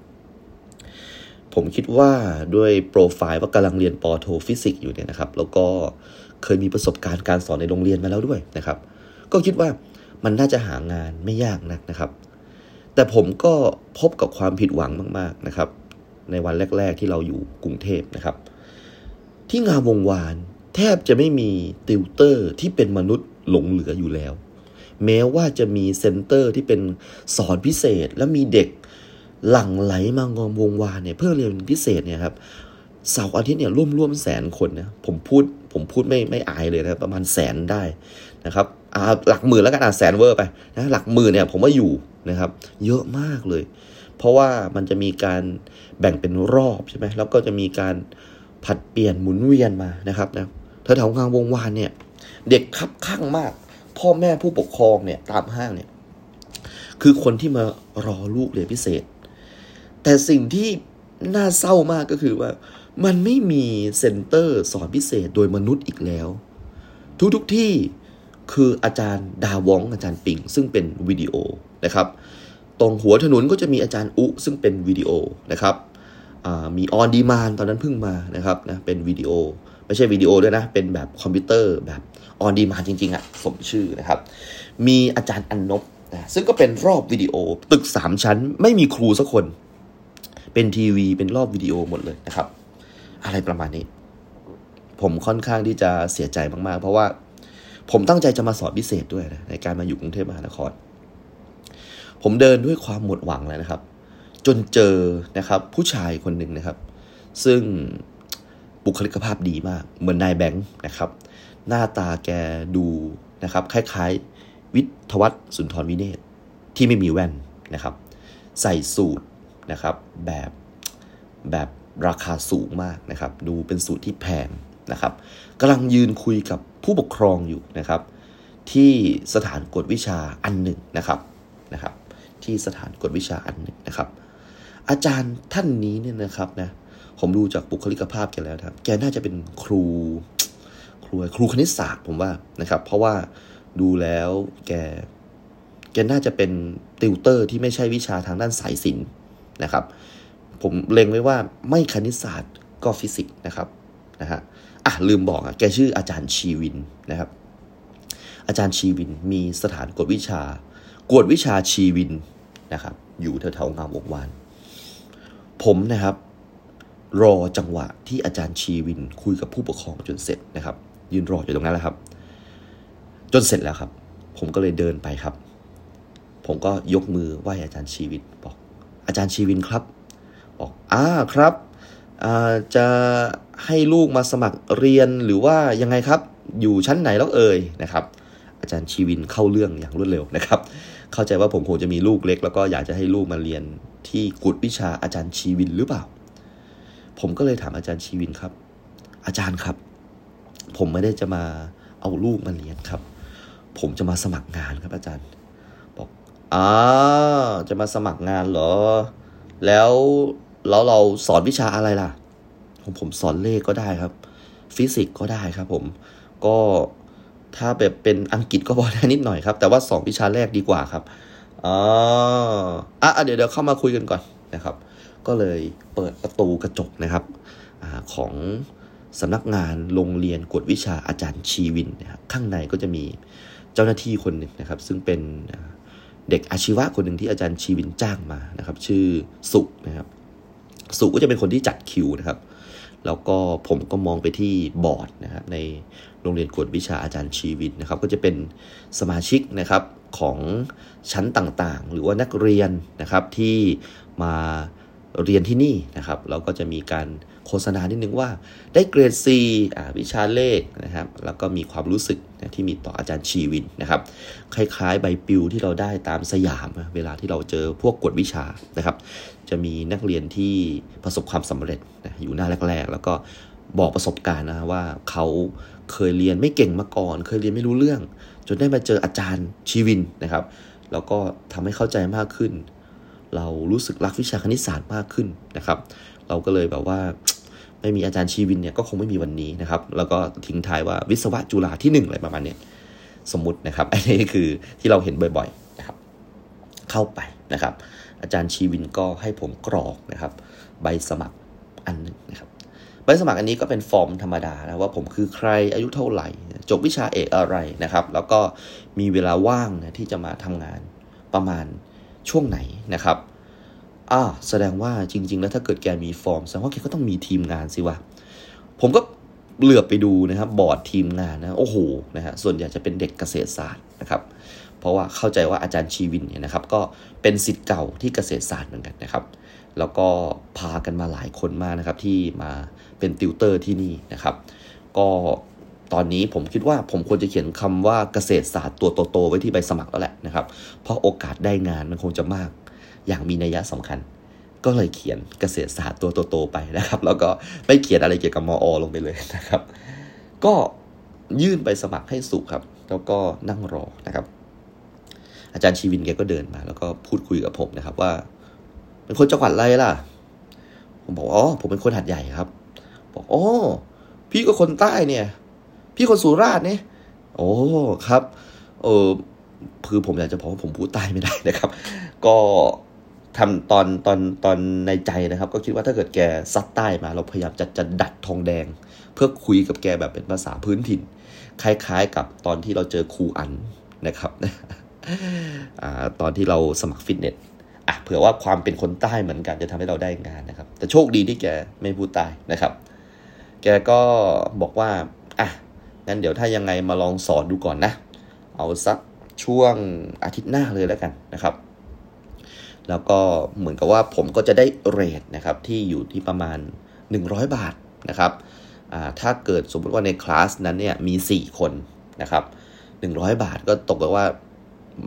ผมคิดว่าด้วยโปรไฟล์ว่ากำลังเรียนป.โทฟิสิกส์อยู่เนี่ยนะครับ แล้วก็เคยมีประสบการณ์การสอนในโรงเรียนมาแล้วด้วยนะครับ ก็คิดว่ามันน่าจะหางานไม่ยากนักนะครับ แต่ผมก็พบกับความผิดหวังมาก ๆนะครับ ในวันแรก ๆ ที่เราอยู่กรุงเทพนะครับ ที่งามวงศ์วาน แทบจะไม่มีติวเตอร์ที่เป็นมนุษย์หลงเหลืออยู่แล้ว แม้ว่าจะมีเซ็นเตอร์ที่เป็นสอนพิเศษและมีเด็กหลั่งไหลมางามวงศ์วานเนี่ยเพื่อเรียนพิเศษเนี่ยครับเสาร์อาทิตย์เนี่ยร่วมร่วมแสนคนนะผมพูดผมพูดไม่ไม่อายเลยนะประมาณแสนได้นะครับหลักหมื่นแล้วกันอะแสนเวอร์ไปนะหลักหมื่นเนี่ยผมว่าอยู่นะครับ เยอะมากเลย เพราะว่ามันจะมีการแบ่งเป็นรอบใช่ไหมแล้วก็จะมีการผัดเปลี่ยนหมุนเวียนมานะครับนะ แถวงามวงศ์วานเนี่ย เด็กคับคั่งมาก พ่อแม่ผู้ปกครองเนี่ยตามห้างเนี่ย คือคนที่มารอลูกเรียนพิเศษ แต่สิ่งที่น่าเศร้ามากก็คือว่า มันไม่มีเซ็นเตอร์สอนพิเศษโดยมนุษย์อีกแล้ว ทุกทุกที่คืออาจารย์ดาว้องก์อาจารย์ปิง ซึ่งเป็นวิดีโอนะครับ ตรงหัวถนนก็จะมีอาจารย์อุซึ่งเป็นวิดีโอนะครับมีออนดีมานตอนนั้นเพิ่งมานะครับนะเป็นวิดีโอ ไม่ใช่วิดีโอด้วยนะ เป็นแบบคอมพิวเตอร์แบบออนดีมานจริง ๆอะสมชื่อนะครับ มีอาจารย์อันนบนะซึ่งก็เป็นรอบวิดีโอตึกสามชั้น ไม่มีครูสักคน เป็นทีวี เป็นรอบวิดีโอหมดเลยนะครับ อะไรประมาณนี้ ผมค่อนข้างที่จะเสียใจมากๆ เพราะว่าผมตั้งใจจะมาสอนพิเศษด้วยนะในการมาอยู่กรุงเทพมหานคร ผมเดินด้วยความหมดหวังแล้วนะครับ จนเจอนะครับ ผู้ชายคนหนึ่งนะครับ ซึ่ง บุคลิกภาพดีมาก เหมือนนายแบงค์นะครับ หน้าตาแกดูนะครับคล้ายๆ วิทวัฒน์สุนทรวิเนศที่ไม่มีแว่นนะครับ ใส่สูตรนะครับแบบแบบราคาสูงมากนะครับ ดูเป็นสูตรที่แพงนะครับกำลังยืนคุยกับผู้ปกครองอยู่นะครับ ที่สถานกวดวิชาอันหนึ่งนะครับนะครับ ที่สถานกวดวิชาอันหนึ่งนะครับ อาจารย์ท่านนี้เนี่ยนะครับนะ ผมดูจากบุคลิกภาพแกแล้วครับ แกน่าจะเป็นครู ครูครูคณิตศาสตร์ผมว่านะครับ เพราะว่าดูแล้วแกแกน่าจะเป็นติวเตอร์ที่ไม่ใช่วิชาทางด้านสายศิลป์นะครับ ผมเล็งไว้ว่าไม่คณิตศาสตร์ก็ฟิสิกส์นะครับนะฮะอะลืมบอกอะแกชื่ออาจารย์ชีวินนะครับ อาจารย์ชีวินมีสถานกวดวิชากวดวิชาชีวินนะครับ อยู่แถวๆงามวงวาน ผมนะครับ รอจังหวะที่อาจารย์ชีวินคุยกับผู้ปกครองจนเสร็จนะครับ ยืนรออยู่ตรงนั้นแหละครับ จนเสร็จแล้วครับ ผมก็เลยเดินไปครับ ผมก็ยกมือไหว้อาจารย์ชีวินบอก อาจารย์ชีวินครับ บอกอ่าครับจะให้ลูกมาสมัครเรียนหรือว่ายังไงครับ อยู่ชั้นไหนแล้วเอ่ยนะครับ อาจารย์ชีวินเข้าเรื่องอย่างรวดเร็วนะครับ เข้าใจว่าผมคงจะมีลูกเล็ก แล้วก็อยากจะให้ลูกมาเรียนที่กุฎวิชาอาจารย์ชีวินหรือเปล่า ผมก็เลยถามอาจารย์ชีวินครับ อาจารย์ครับ ผมไม่ได้จะมาเอาลูกมาเรียนครับ ผมจะมาสมัครงานครับอาจารย์ บอกอ่าจะมาสมัครงานเหรอ แล้วแล้วเราสอนวิชาอะไรล่ะ ผมผมสอนเลขก็ได้ครับ ฟิสิกส์ก็ได้ครับผมก็ถ้าแบบเป็นอังกฤษก็พอได้นิดหน่อยครับ แต่ว่าสองวิชาแรกดีกว่าครับอ๋ออะเดี๋ยวเดี๋ยวเข้ามาคุยกันก่อนนะครับ ก็เลยเปิดประตูกระจกนะครับอของสำนักงานโรงเรียนกวดวิชาอาจารย์ชีวินนะครับข้างในก็จะมีเจ้าหน้าที่คนหนึ่งนะครับ ซึ่งเป็นเด็กอาชีวะคนหนึ่งที่อาจารย์ชีวินจ้างมานะครับ ชื่อสุนะครับสุก็จะเป็นคนที่จัดคิวนะครับ แล้วก็ผมก็มองไปที่บอร์ดนะครับในโรงเรียนกวดวิชาอาจารย์ชีวินนะครับ ก็จะเป็นสมาชิกนะครับของชั้นต่างๆ หรือว่านักเรียนนะครับที่มา เรียนที่นี่นะครับแล้วก็จะมีการโฆษณานิดนึงว่าได้เกรด C อ่าวิชาเลขนะครับแล้วก็มีความรู้สึกนะที่มีต่ออาจารย์ชีวินนะครับคล้ายๆ ใบปลิวที่เราได้ตามสยาม เวลาที่เราเจอพวกกฎวิชานะครับ จะมีนักเรียนที่ประสบความสำเร็จนะอยู่หน้าแรก ๆ แล้วก็บอกประสบการณ์นะว่าเขาเคยเรียนไม่เก่งมาก่อน เคยเรียนไม่รู้เรื่อง จนได้มาเจออาจารย์ชีวินนะครับ แล้วก็ทำให้เข้าใจมากขึ้น เรารู้สึกรักวิชาคณิตศาสตร์มากขึ้นนะครับ เราก็เลยแบบว่าไม่มีอาจารย์ชีวินเนี่ยก็คงไม่มีวันนี้นะครับ แล้วก็ทิ้งท้ายว่าวิศวะจุฬาที่หนึ่งอะไรประมาณนี้สมมุตินะครับ อันนี้คือที่เราเห็นบ่อยๆนะครับ เข้าไปนะครับ อาจารย์ชีวินก็ให้ผมกรอกนะครับ ใบสมัครอันหนึ่งนะครับใบสมัครอันนี้ก็เป็นฟอร์มธรรมดานะว่าผมคือใครอายุเท่าไหร่ จบวิชาเอกอะไรนะครับ แล้วก็มีเวลาว่างนะที่จะมาทำงานประมาณ ช่วงไหนนะครับอ่าแสดงว่าจริง ๆ แล้วถ้าเกิดแกมีฟอร์มแสดงว่าแกก็ต้องมีทีมงานสิวะผมก็เหลือบไปดูนะครับบอร์ดทีมงานนะโอ้โหนะฮะส่วนใหญ่จะเป็นเด็กเกษตรศาสตร์นะครับ เพราะว่าเข้าใจว่าอาจารย์ชีวินเนี่ยนะครับ ก็เป็นศิษย์เก่าที่เกษตรศาสตร์เหมือนกันนะครับ แล้วก็พากันมาหลายคนมากนะครับที่มาเป็นติวเตอร์ที่นี่นะครับ ก็ ตอนนี้ผมคิดว่าผมควรจะเขียนคำว่าเกษตรศาสตร์ตัวโตๆไว้ที่ใบสมัครแล้วแหละนะครับ เพราะโอกาสได้งานมันคงจะมากอย่างมีนัยสำคัญ ก็เลยเขียนเกษตรศาสตร์ตัวโตๆไปนะครับ แล้วก็ไม่เขียนอะไรเกี่ยวกับมอ ลงไปเลยนะครับ ก็ยื่นไปสมัครให้สุครับ แล้วก็นั่งรอนะครับ อาจารย์ชีวินแกก็เดินมา แล้วก็พูดคุยกับผมนะครับ ว่า เป็นคนจังหวัดอะไรล่ะ ผมบอกอ๋อผมเป็นคนหัดใหญ่ครับ บอกอ๋อพี่ก็คนใต้เนี่ย พี่คนสุราษฎร์เนี่ยโอ้ครับ เออคือผมอยากจะบอกว่าผมพูดใต้ไม่ได้นะครับ ก็ทำตอนตอนตอนในใจนะครับ ก็คิดว่าถ้าเกิดแกซัดใต้มา เราพยายามจะจะดัดทองแดง เพื่อคุยกับแกแบบเป็นภาษาพื้นถิ่น คล้ายๆกับตอนที่เราเจอครูอันนะครับอตอนที่เราสมัครฟิตเนสอะเผื่อว่าความเป็นคนใต้เหมือนกันจะทำให้เราได้งานนะครับ แต่โชคดีที่แกไม่พูดใต้นะครับ แกก็บอกว่าอะ งั้นเดี๋ยวถ้ายังไงมาลองสอนดูก่อนนะ เอาสักช่วงอาทิตย์หน้าเลยแล้วกันนะครับ แล้วก็เหมือนกับว่าผมก็จะได้เรทนะครับที่อยู่ที่ประมาณ 100 บาทนะครับ ถ้าเกิดสมมติว่าในคลาสนั้นเนี่ยมี 4 คนนะครับ 100 บาทก็ตกกับว่า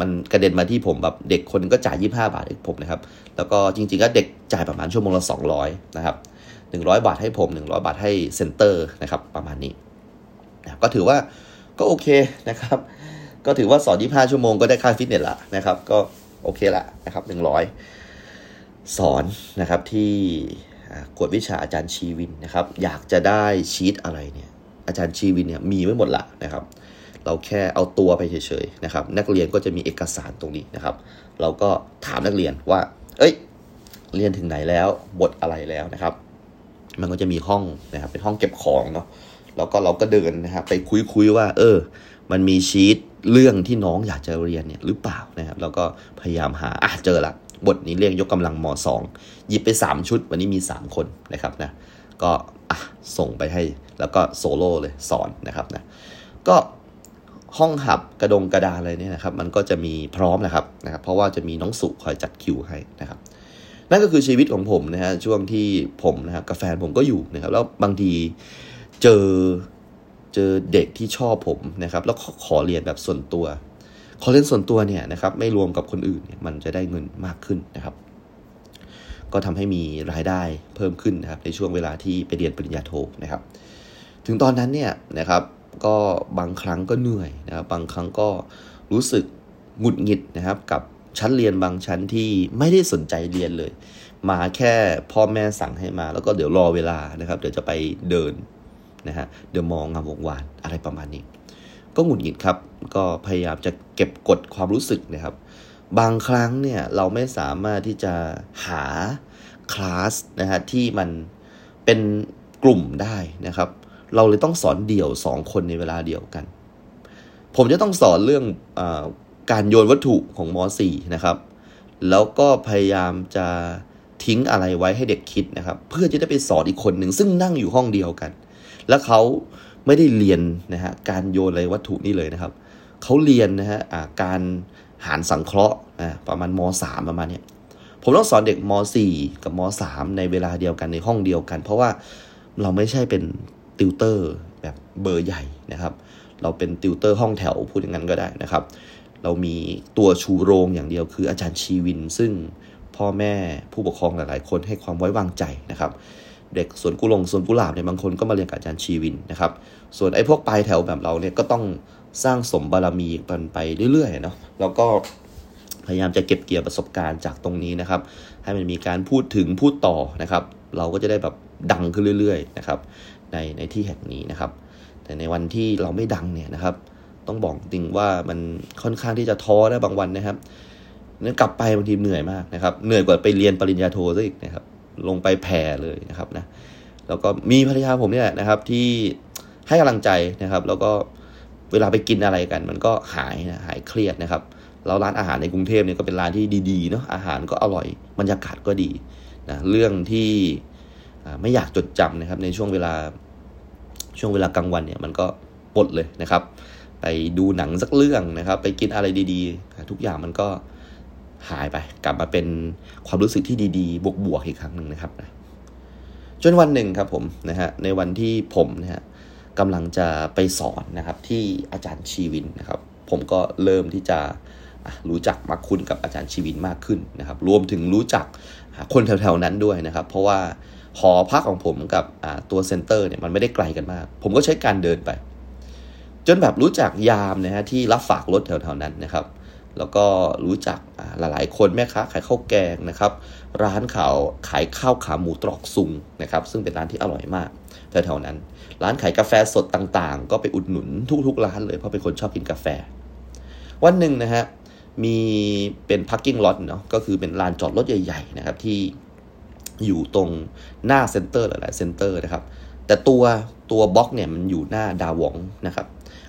มันกระเด็นมาที่ผมแบบเด็กคนก็จ่าย 25 บาทให้ผมนะครับ แล้วก็จริงๆก็เด็กจ่ายประมาณชั่วโมงละ 200 นะครับ 100 บาทให้ผม 100 บาทให้เซ็นเตอร์นะครับประมาณนี้ ก็ถือว่าก็โอเคนะครับ ก็ถือว่าสอน25ชั่วโมงก็ได้ค่าฟิตเนสละนะครับ ก็โอเคละนะครับ100สอนนะครับที่กวดวิชาอาจารย์ชีวินนะครับ อยากจะได้ชีตอะไรเนี่ยอาจารย์ชีวินเนี่ยมีไว้หมดละนะครับ เราแค่เอาตัวไปเฉยๆนะครับ นักเรียนก็จะมีเอกสารตรงนี้นะครับ เราก็ถามนักเรียนว่า เอ้ย เรียนถึงไหนแล้วบทอะไรแล้วนะครับ มันก็จะมีห้องนะครับ เป็นห้องเก็บของเนาะ แล้วก็เราก็เดินนะครับไปคุยๆว่า เออ มันมีชีตเรื่องที่น้องอยากจะเรียนเนี่ยหรือเปล่านะครับแล้วก็พยายามหาอะเจอละบทนี้เรียกยกกำลังมสองหยิบไป 3 ชุด วันนี้มี 3 คนนะครับนะก็อะส่งไปให้แล้วก็โซโล่เลยสอนนะครับนะก็ห้องหับกระดงกระดาอะไรเนี่ยนะครับ มันก็จะมีพร้อมนะครับนะครับเพราะว่าจะมีน้องสุคอยจัดคิวให้นะครับ นั่นก็คือชีวิตของผมนะฮะช่วงที่ผมนะครับกับแฟนผมก็อยู่นะครับ แล้วบางที เจอเจอเด็กที่ชอบผมนะครับ แล้วขอเรียนแบบส่วนตัวคอเทนต์ส่วนตัวเนี่ยนะครับ ไม่รวมกับคนอื่นเนี่ยมันจะได้เงินมากขึ้นนะครับ ก็ทำให้มีรายได้เพิ่มขึ้นนะครับ ในช่วงเวลาที่ไปเรียนปริญญาโทนะครับ ถึงตอนนั้นเนี่ยนะครับ ก็บางครั้งก็เหนื่อยนะครับ บางครั้งก็รู้สึกหงุดหงิดนะครับ กับชั้นเรียนบางชั้นที่ไม่ได้สนใจเรียนเลย มาแค่พ่อแม่สั่งให้มา แล้วก็เดี๋ยวรอเวลานะครับ เดี๋ยวจะไปเดิน นะฮะเดี๋ยวมองงามวงวานอะไรประมาณนี้ ก็หงุดหงิดครับ ก็พยายามจะเก็บกดความรู้สึกนะครับ บางครั้งเนี่ยเราไม่สามารถที่จะหาคลาสนะฮะที่มันเป็นกลุ่มได้นะครับ เราเลยต้องสอนเดี่ยวสองคนในเวลาเดียวกัน ผมจะต้องสอนเรื่องอการโยนวัตถุของม .4 นะครับ แล้วก็พยายามจะทิ้งอะไรไว้ให้เด็กคิดนะครับ เพื่อจะได้ไปสอนอีกคนหนึ่งซึ่งนั่งอยู่ห้องเดียวกัน แล้วเขาไม่ได้เรียนนะฮะการโยนอะไรวัตถุนี่เลยนะครับเขาเรียนนะฮะการหารสังเคราะห์นะประมาณม .3 ประมาณนี้ผมต้องสอนเด็กม .4 กับม .3 ในเวลาเดียวกันในห้องเดียวกัน เพราะว่าเราไม่ใช่เป็นติวเตอร์แบบเบอร์ใหญ่นะครับ เราเป็นติวเตอร์ห้องแถวพูดอย่างนั้นก็ได้นะครับ เรามีตัวชูโรงอย่างเดียวคืออาจารย์ชีวิน ซึ่งพ่อแม่ผู้ปกครองหลาย ๆ คนให้ความไว้วางใจนะครับ เด็กสวนกุหลงสวนกุหลาบเนี่ยบางคนก็มาเรียนกับอาจารย์ชีวินนะครับ ส่วนไอ้พวกปลายแถวแบบเราเนี่ยก็ต้องสร้างสมบารมีกันไปเรื่อยๆเนาะแล้วก็พยายามจะเก็บเกี่ยวประสบการณ์จากตรงนี้นะครับ ให้มันมีการพูดถึงพูดต่อนะครับ เราก็จะได้แบบดังขึ้นเรื่อยๆนะครับ ในในที่แห่งนี้นะครับ แต่ในวันที่เราไม่ดังเนี่ยนะครับ ต้องบอกจริงว่ามันค่อนข้างที่จะท้อได้บางวันนะครับนั้นกลับไปบางทีเหนื่อยมากนะครับ เหนื่อยกว่าไปเรียนปริญญาโทซะอีกนะครับ ลงไปแผ่เลยนะครับนะแล้วก็มีภรรยาผมเนี่ยนะครับที่ให้กำลังใจนะครับ แล้วก็เวลาไปกินอะไรกัน มันก็หายนะหายเครียดนะครับแล้วร้านอาหารในกรุงเทพเนี่ยก็เป็นร้านที่ดีๆเนาะอาหารก็อร่อยบรรยากาศก็ดีนะเรื่องที่ไม่อยากจดจำนะครับ ในช่วงเวลาช่วงเวลากลางวันเนี่ยมันก็ปลดเลยนะครับ ไปดูหนังสักเรื่องนะครับ ไปกินอะไรดีๆ ทุกอย่างมันก็ หายไป กลับมาเป็นความรู้สึกที่ดีๆ บวกๆอีกครั้งหนึ่งนะครับนะจนวันหนึ่งครับผมนะฮะในวันที่ผมนะฮะกำลังจะไปสอนนะครับที่อาจารย์ชีวินนะครับ ผมก็เริ่มที่จะรู้จักมาคุ้นกับอาจารย์ชีวินมากขึ้นนะครับ รวมถึงรู้จักคนแถวๆนั้นด้วยนะครับ เพราะว่าหอพักของผมกับตัวเซ็นเตอร์เนี่ยมันไม่ได้ไกลกันมาก ผมก็ใช้การเดินไป จนแบบรู้จักยามนะฮะที่รับฝากรถแถวๆนั้นนะครับ แล้วก็รู้จักหลายๆ คนแม่ค้าขายข้าวแกงนะครับ ร้านข้าวขายข้าวขาหมูตรอกซุงนะครับซึ่งเป็นร้านที่อร่อยมากแถวๆนั้น ร้านขายกาแฟสดต่างๆ ก็ไปอุดหนุนทุกๆร้านเลยเพราะเป็นคนชอบกินกาแฟ วันหนึ่งนะฮะมีเป็น parking lot เนาะก็คือเป็นลานจอดรถใหญ่ ๆ นะครับที่อยู่ตรงหน้าเซ็นเตอร์หลายๆเซ็นเตอร์นะครับแต่ตัวตัวบล็อกเนี่ยมันอยู่หน้าดาวองนะครับ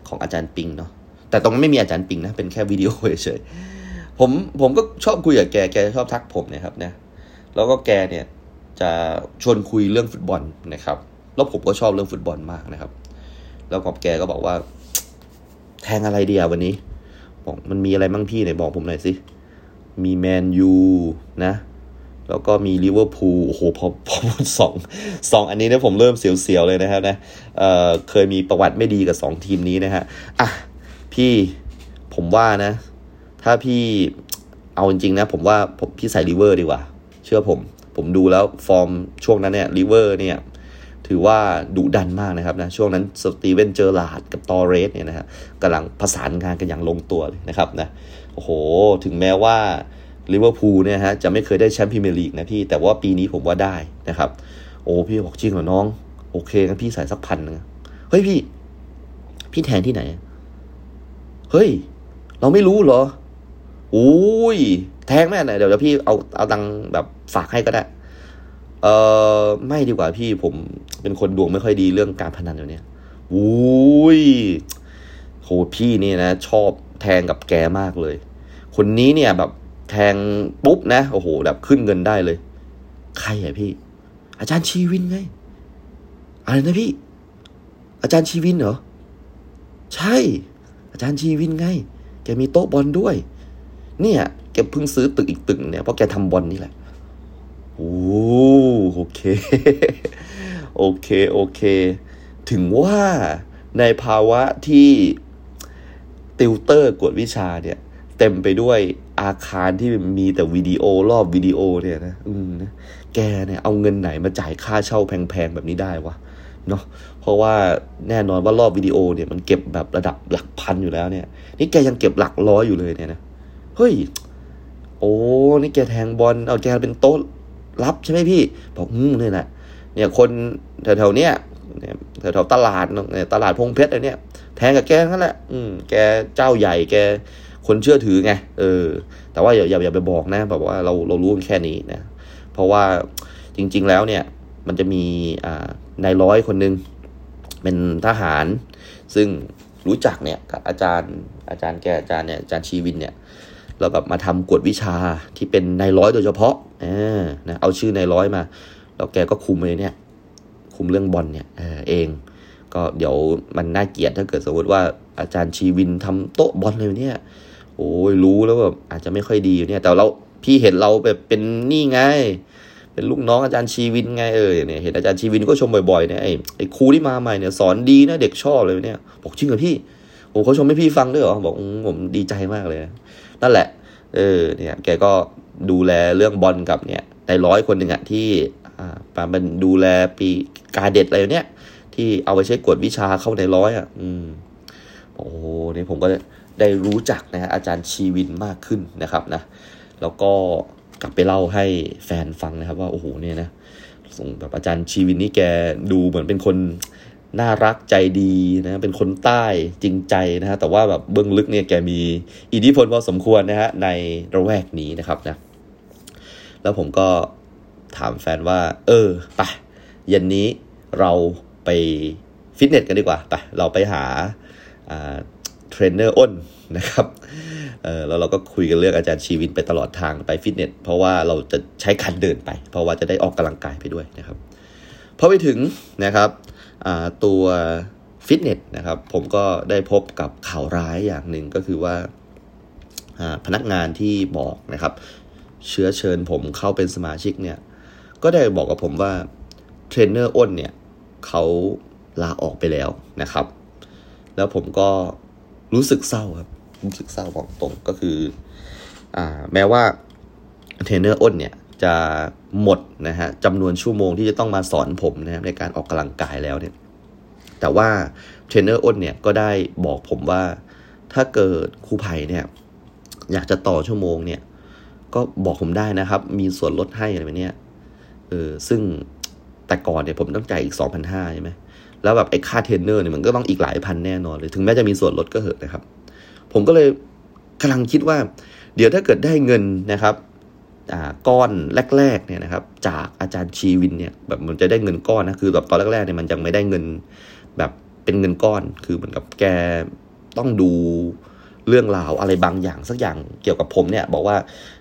ของอาจารย์ปิงเนาะ แต่ตรงนั้นไม่มีอาจารย์ปิงนะ เป็นแค่วิดีโอเฉยๆผมผมก็ชอบคุยกับแก แกชอบทักผมนะครับนะ แล้วก็แกเนี่ยจะชวนคุยเรื่องฟุตบอลนะครับ แล้วผมก็ชอบเรื่องฟุตบอลมากนะครับ แล้วกับแกก็บอกว่า แทงอะไรเดีอะวันนี้ บอกมันมีอะไรบ้างพี่ไหนบอกผมหน่อยสิ มีแมนยูนะ แล้วก็มีลิเวอร์พูล โอ้โห พอพอพูดสองสองอันนี้เนี่ยผมเริ่มเสียวๆเลยนะครับนะ เอ่อ เคยมีประวัติไม่ดีกับสองทีมนี้นะฮะ อะ พี่ผมว่านะ ถ้าพี่เอาจริงๆนะ ผมว่าผมพี่ใส่ลิเวอร์ดีกว่า เชื่อผม ผมดูแล้วฟอร์มช่วงนั้นเนี่ยลิเวอร์เนี่ย ถือว่าดุดันมากนะครับนะ ช่วงนั้นสตีเวนเจอร์ราร์ดกับตอเรสเนี่ยนะฮะกำลังประสานงานกันอย่างลงตัวเลยนะครับนะ โอ้โห ถึงแม้ว่าลิเวอร์พูลเนี่ยฮะจะไม่เคยได้แชมป์พรีเมียร์ลีกนะพี่ แต่ว่าปีนี้ผมว่าได้นะครับ โอ้พี่บอกจริงเหรอน้อง โอเคงั้นพี่ใส่สักพันนึงเฮ้ยพี่ พี่แทนที่ไหน เฮ้ย เราไม่รู้เหรอโอ้ยแทงแม่ไหนเดี๋ยวพี่เอาเอาตังแบบฝากให้ก็ได้ เออไม่ดีกว่าพี่ผมเป็นคนดวงไม่ค่อยดีเรื่องการพนันอยู่เนี่ยโอ้ยโหพี่นี่นะ ชอบแทงกับแกมากเลย คนนี้เนี่ยแบบแทงปุ๊บนะโอ้โห แบบขึ้นเงินได้เลย ใครอะพี่ อาจารย์ชีวินไงอะไรนะพี่ อาจารย์ชีวินเหรอ ใช่ จารย์ชีวินไง แกมีโต๊ะบอลด้วย เนี่ยแกเพิ่งซื้อตึกอีกตึกเนี่ยเพราะแกทำบอลนี่แหละโอ้โอเค โอเค โอเค ถึงว่าในภาวะที่ติวเตอร์กวดวิชาเนี่ย เต็มไปด้วยอาคารที่มีแต่วิดีโอรอบวิดีโอเนี่ยนะอืมนะแกเนี่ยเอาเงินไหนมาจ่ายค่าเช่าแพงๆแบบนี้ได้วะเนาะ เพราะว่าแน่นอนว่ารอบวิดีโอเนี่ยมันเก็บแบบระดับหลักพันอยู่แล้วเนี่ย นี่แกยังเก็บหลักร้อยอยู่เลยเนี่ยนะ เฮ้ย โอ้ นี่แกแทงบอล เอาแกเป็นโต๊ะรับใช่ไหมพี่ บอกอืมเนี่ยนะเนี่ยคนแถวๆเนี้ยเนี่ยแถวๆตลาดเนี่ยตลาดพงเพชรอะไรเนี่ย แทงกับแกนั่นแหละ อืม แกเจ้าใหญ่แกคนเชื่อถือไง เออ แต่ว่าอย่าอย่าอย่าไปบอกนะ แบบว่าเราเรารู้แค่นี้นะ เพราะว่าจริง ๆ แล้วเนี่ย มันจะมีอ่า นายร้อยคนหนึ่ง เป็นทหาร ซึ่งรู้จักเนี่ยกับอาจารย์อาจารย์แกอาจารย์เนี่ยอาจารย์ชีวินเนี่ยแล้วแบบมาทำกวดวิชาที่เป็นนายร้อยโดยเฉพาะเออนะเอาชื่อนายร้อยมาแล้วแกก็คุมเลยเนี่ยคุมเรื่องบอลเนี่ยเองก็เดี๋ยวมันน่าเกลียดถ้าเกิดสมมติว่าอาจารย์ชีวินทำโต๊ะบอลเลยเนี่ย โอ้ยรู้แล้วแบบอาจจะไม่ค่อยดีเนี่ย แต่เราพี่เห็นเราแบบเป็นนี่ไง เป็นลูกน้องอาจารย์ชีวินไงเออเนี่ยเห็นอาจารย์ชีวินก็ชมบ่อยๆเนี่ยไอ้ไอ้ครูที่มาใหม่เนี่ยสอนดีนะเด็กชอบเลยเนี่ย บอกจริงเหรอพี่โอ้เขาชมให้พี่ฟังด้วยเหรอบอกผมดีใจมากเลย นั่นแหละ เออเนี่ยแกก็ดูแลเรื่องบอลกับเนี่ยในร้อยคนหนึ่งอะที่อ่าปามันดูแลปีกาเด็ดอะไรเนี่ย ที่เอาไปใช้กวดวิชาเข้าในร้อยอะอืมโอ้นี่ผมก็ได้รู้จักนะฮะอาจารย์ชีวินมากขึ้นนะครับนะ แล้วก็ กลับไปเล่าให้แฟนฟังนะครับ ว่าโอ้โหเนี่ยนะส่งแบบอาจารย์ชีวินนี่แกดูเหมือนเป็นคนน่ารักใจดีนะเป็นคนใต้จริงใจนะฮะแต่ว่าแบบเบื้องลึกเนี่ยแกมีอิทธิพลพอสมควรนะฮะในละแวกนี้นะครับนะแล้วผมก็ถามแฟนว่า เออไปเย็นนี้เราไปฟิตเนสกันดีกว่าไปเราไปหาเทรนเนอร์อ้น นะครับแล้วเราก็คุยกันเรื่องอาจารย์ชีวินไปตลอดทางไปฟิตเนสเพราะว่าเราจะใช้การเดินไป เพราะว่าจะได้ออกกำลังกายไปด้วยนะครับพอไปถึงนะครับตัวฟิตเนสนะครับผมก็ได้พบกับข่าวร้ายอย่างหนึ่งก็คือว่าพนักงานที่บอกนะครับเชื้อเชิญผมเข้าเป็นสมาชิกเนี่ยก็ได้บอกกับผมว่าเทรนเนอร์อ้นเนี่ยเขาลาออกไปแล้วนะครับ แล้วผมก็รู้สึกเศร้าครับ รู้สึกเศร้าบอกตรงก็คืออ่าแม้ว่าเทรนเนอร์อ้นเนี่ยจะหมดนะฮะจำนวนชั่วโมงที่จะต้องมาสอนผมนะครับในการออกกำลังกายแล้วเนี่ยแต่ว่าเทรนเนอร์อ้นเนี่ยก็ได้บอกผมว่าถ้าเกิดครูไผ่เนี่ยอยากจะต่อชั่วโมงเนี่ยก็บอกผมได้นะครับ มีส่วนลดให้อะไรแบบนี้เออซึ่งแต่ก่อนเนี่ยผมต้องจ่ายอีกสองพันห้าใช่ไหมแล้วแบบไอ้ค่าเทรนเนอร์เนี่ยมันก็ต้องอีกหลายพันแน่นอนเลย ถึงแม้จะมีส่วนลดก็เหอะนะครับ ผมก็เลยกำลังคิดว่า เดี๋ยวถ้าเกิดได้เงินนะครับก้อนแรกๆเนี่ยนะครับ จากอาจารย์ชีวินเนี่ยแบบมันจะได้เงินก้อนนะคือแบบตอนแรกๆเนี่ยมันยังไม่ได้เงินแบบเป็นเงินก้อน คือเหมือนกับแกต้องดูเรื่องราวอะไรบางอย่างสักอย่างเกี่ยวกับผมเนี่ย บอกว่า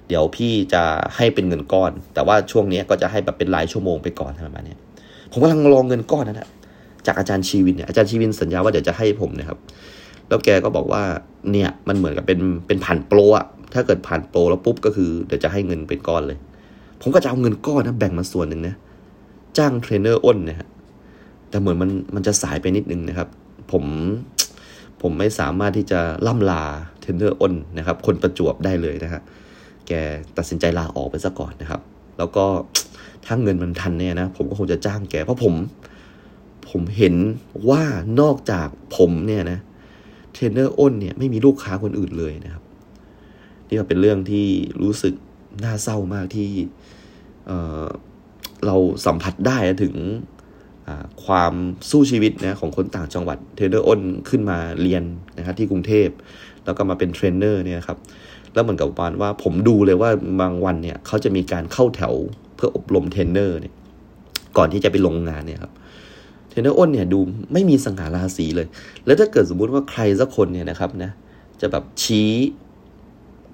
เดี๋ยวพี่จะให้เป็นเงินก้อน แต่ว่าช่วงนี้ก็จะให้แบบเป็นรายชั่วโมงไปก่อนประมาณนี้ผมกำลังรองเงินก้อนนั่นแหละจากอาจารย์ชีวินเนี่ยอาจารย์ชีวินสัญญาว่าเดี๋ยวจะให้ผมนะครับ แล้วแกก็บอกว่าเนี่ยมันเหมือนกับเป็นเป็นผ่านโปรอะถ้าเกิดผ่านโปรแล้วปุ๊บก็คือเดี๋ยวจะให้เงินเป็นก้อนเลย ผมก็จะเอาเงินก้อนนะแบ่งมาส่วนหนึ่งนะจ้างเทรนเนอร์อ้นนะฮะแต่เหมือนมันมันจะสายไปนิดนึงนะครับ ผมผมไม่สามารถที่จะล่ำลาเทรนเนอร์อ้นนะครับ คนประจวบได้เลยนะฮะแกตัดสินใจลาออกไปซะก่อนนะครับ แล้วก็ถ้าเงินมันทันเนี่ยนะผมก็คงจะจ้างแกเพราะผม ผมเห็นว่านอกจากผมเนี่ยนะ เทรนเนอร์อ้นเนี่ยไม่มีลูกค้าคนอื่นเลยนะครับ นี่ก็เป็นเรื่องที่รู้สึกน่าเศร้ามากที่เราสัมผัสได้ถึงความสู้ชีวิตนะของคนต่างจังหวัดเทรนเนอร์อ้นขึ้นมาเรียนนะครับที่กรุงเทพ แล้วก็มาเป็นเทรนเนอร์เนี่ยครับแล้วเหมือนกับปานว่าผมดูเลยว่าบางวันเนี่ยเขาจะมีการเข้าแถวเพื่ออบรมเทรนเนอร์เนี่ยก่อนที่จะไปลงงานเนี่ยครับ เทรนเนอร์อ้นเนี่ยดูไม่มีสังหาราศีเลย แล้วถ้าเกิดสมมุติว่าใครสักคนเนี่ยนะครับนะจะแบบชี้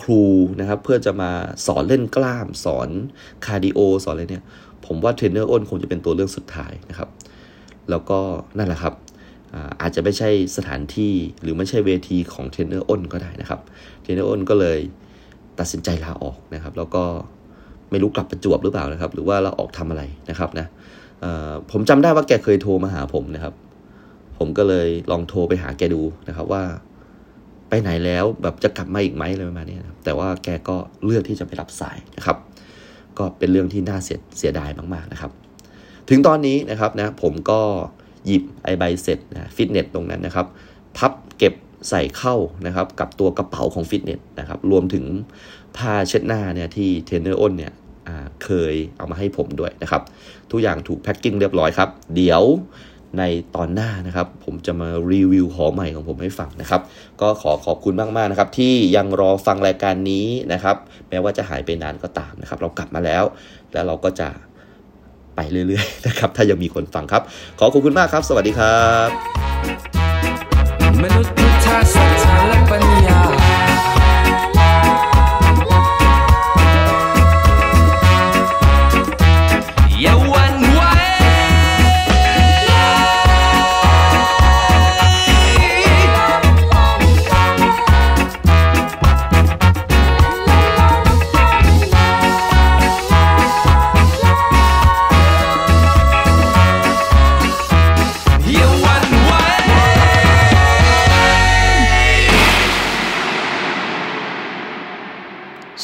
ครูนะครับ เพื่อจะมาสอนเล่นกล้าม สอนคาร์ดิโอสอนอะไรเนี่ย ผมว่าเทรนเนอร์อ้นคงจะเป็นตัวเลือกสุดท้ายนะครับ แล้วก็นั่นแหละครับอาจจะไม่ใช่สถานที่หรือไม่ใช่เวทีของเทรนเนอร์อ้นก็ได้นะครับเทรนเนอร์อ้นก็เลยตัดสินใจลาออกนะครับ แล้วก็ไม่รู้กลับประจวบหรือเปล่านะครับ หรือว่าลาออกทำอะไรนะครับนะ ผมจำได้ว่าแกเคยโทรมาหาผมนะครับ ผมก็เลยลองโทรไปหาแกดูนะครับว่า ไปไหนแล้วแบบจะกลับมาอีกไหมอะไรประมาณนี้นะครับแต่ว่าแกก็เลือกที่จะไม่รับสายนะครับ ก็เป็นเรื่องที่น่าเสียเสียดายมากๆนะครับ ถึงตอนนี้นะครับนะผมก็หยิบไอ้ใบเสร็จนะฟิตเนสตรงนั้นนะครับ พับเก็บใส่เข้านะครับกับตัวกระเป๋าของฟิตเนสนะครับรวมถึงผ้าเช็ดหน้าเนี่ยที่เทรนเนอร์อ้นเนี่ย เคยเอามาให้ผมด้วยนะครับ ทุกอย่างถูก packing เรียบร้อยครับ เดี๋ยวในตอนหน้านะครับ ผมจะมารีวิวหอใหม่ของผมให้ฟังนะครับ ก็ขอขอบคุณมากๆนะครับ ที่ยังรอฟังรายการนี้นะครับ แม้ว่าจะหายไปนานก็ตามนะครับ เรากลับมาแล้ว แล้วเราก็จะไปเรื่อยๆนะครับ ถ้ายังมีคนฟังครับ ขอขอบคุณมากครับ สวัสดีครับ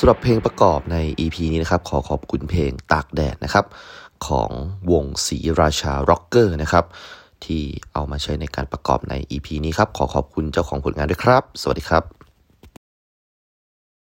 ำหรับเพลงประกอบใน EP นี้นะครับ ขอขอบคุณเพลงตากแดดนะครับ ของวงศรีราชาร็อกเกอร์นะครับ ที่เอามาใช้ในการประกอบใน EP นี้ครับ ขอขอบคุณเจ้าของผลงานด้วยครับ สวัสดีครับ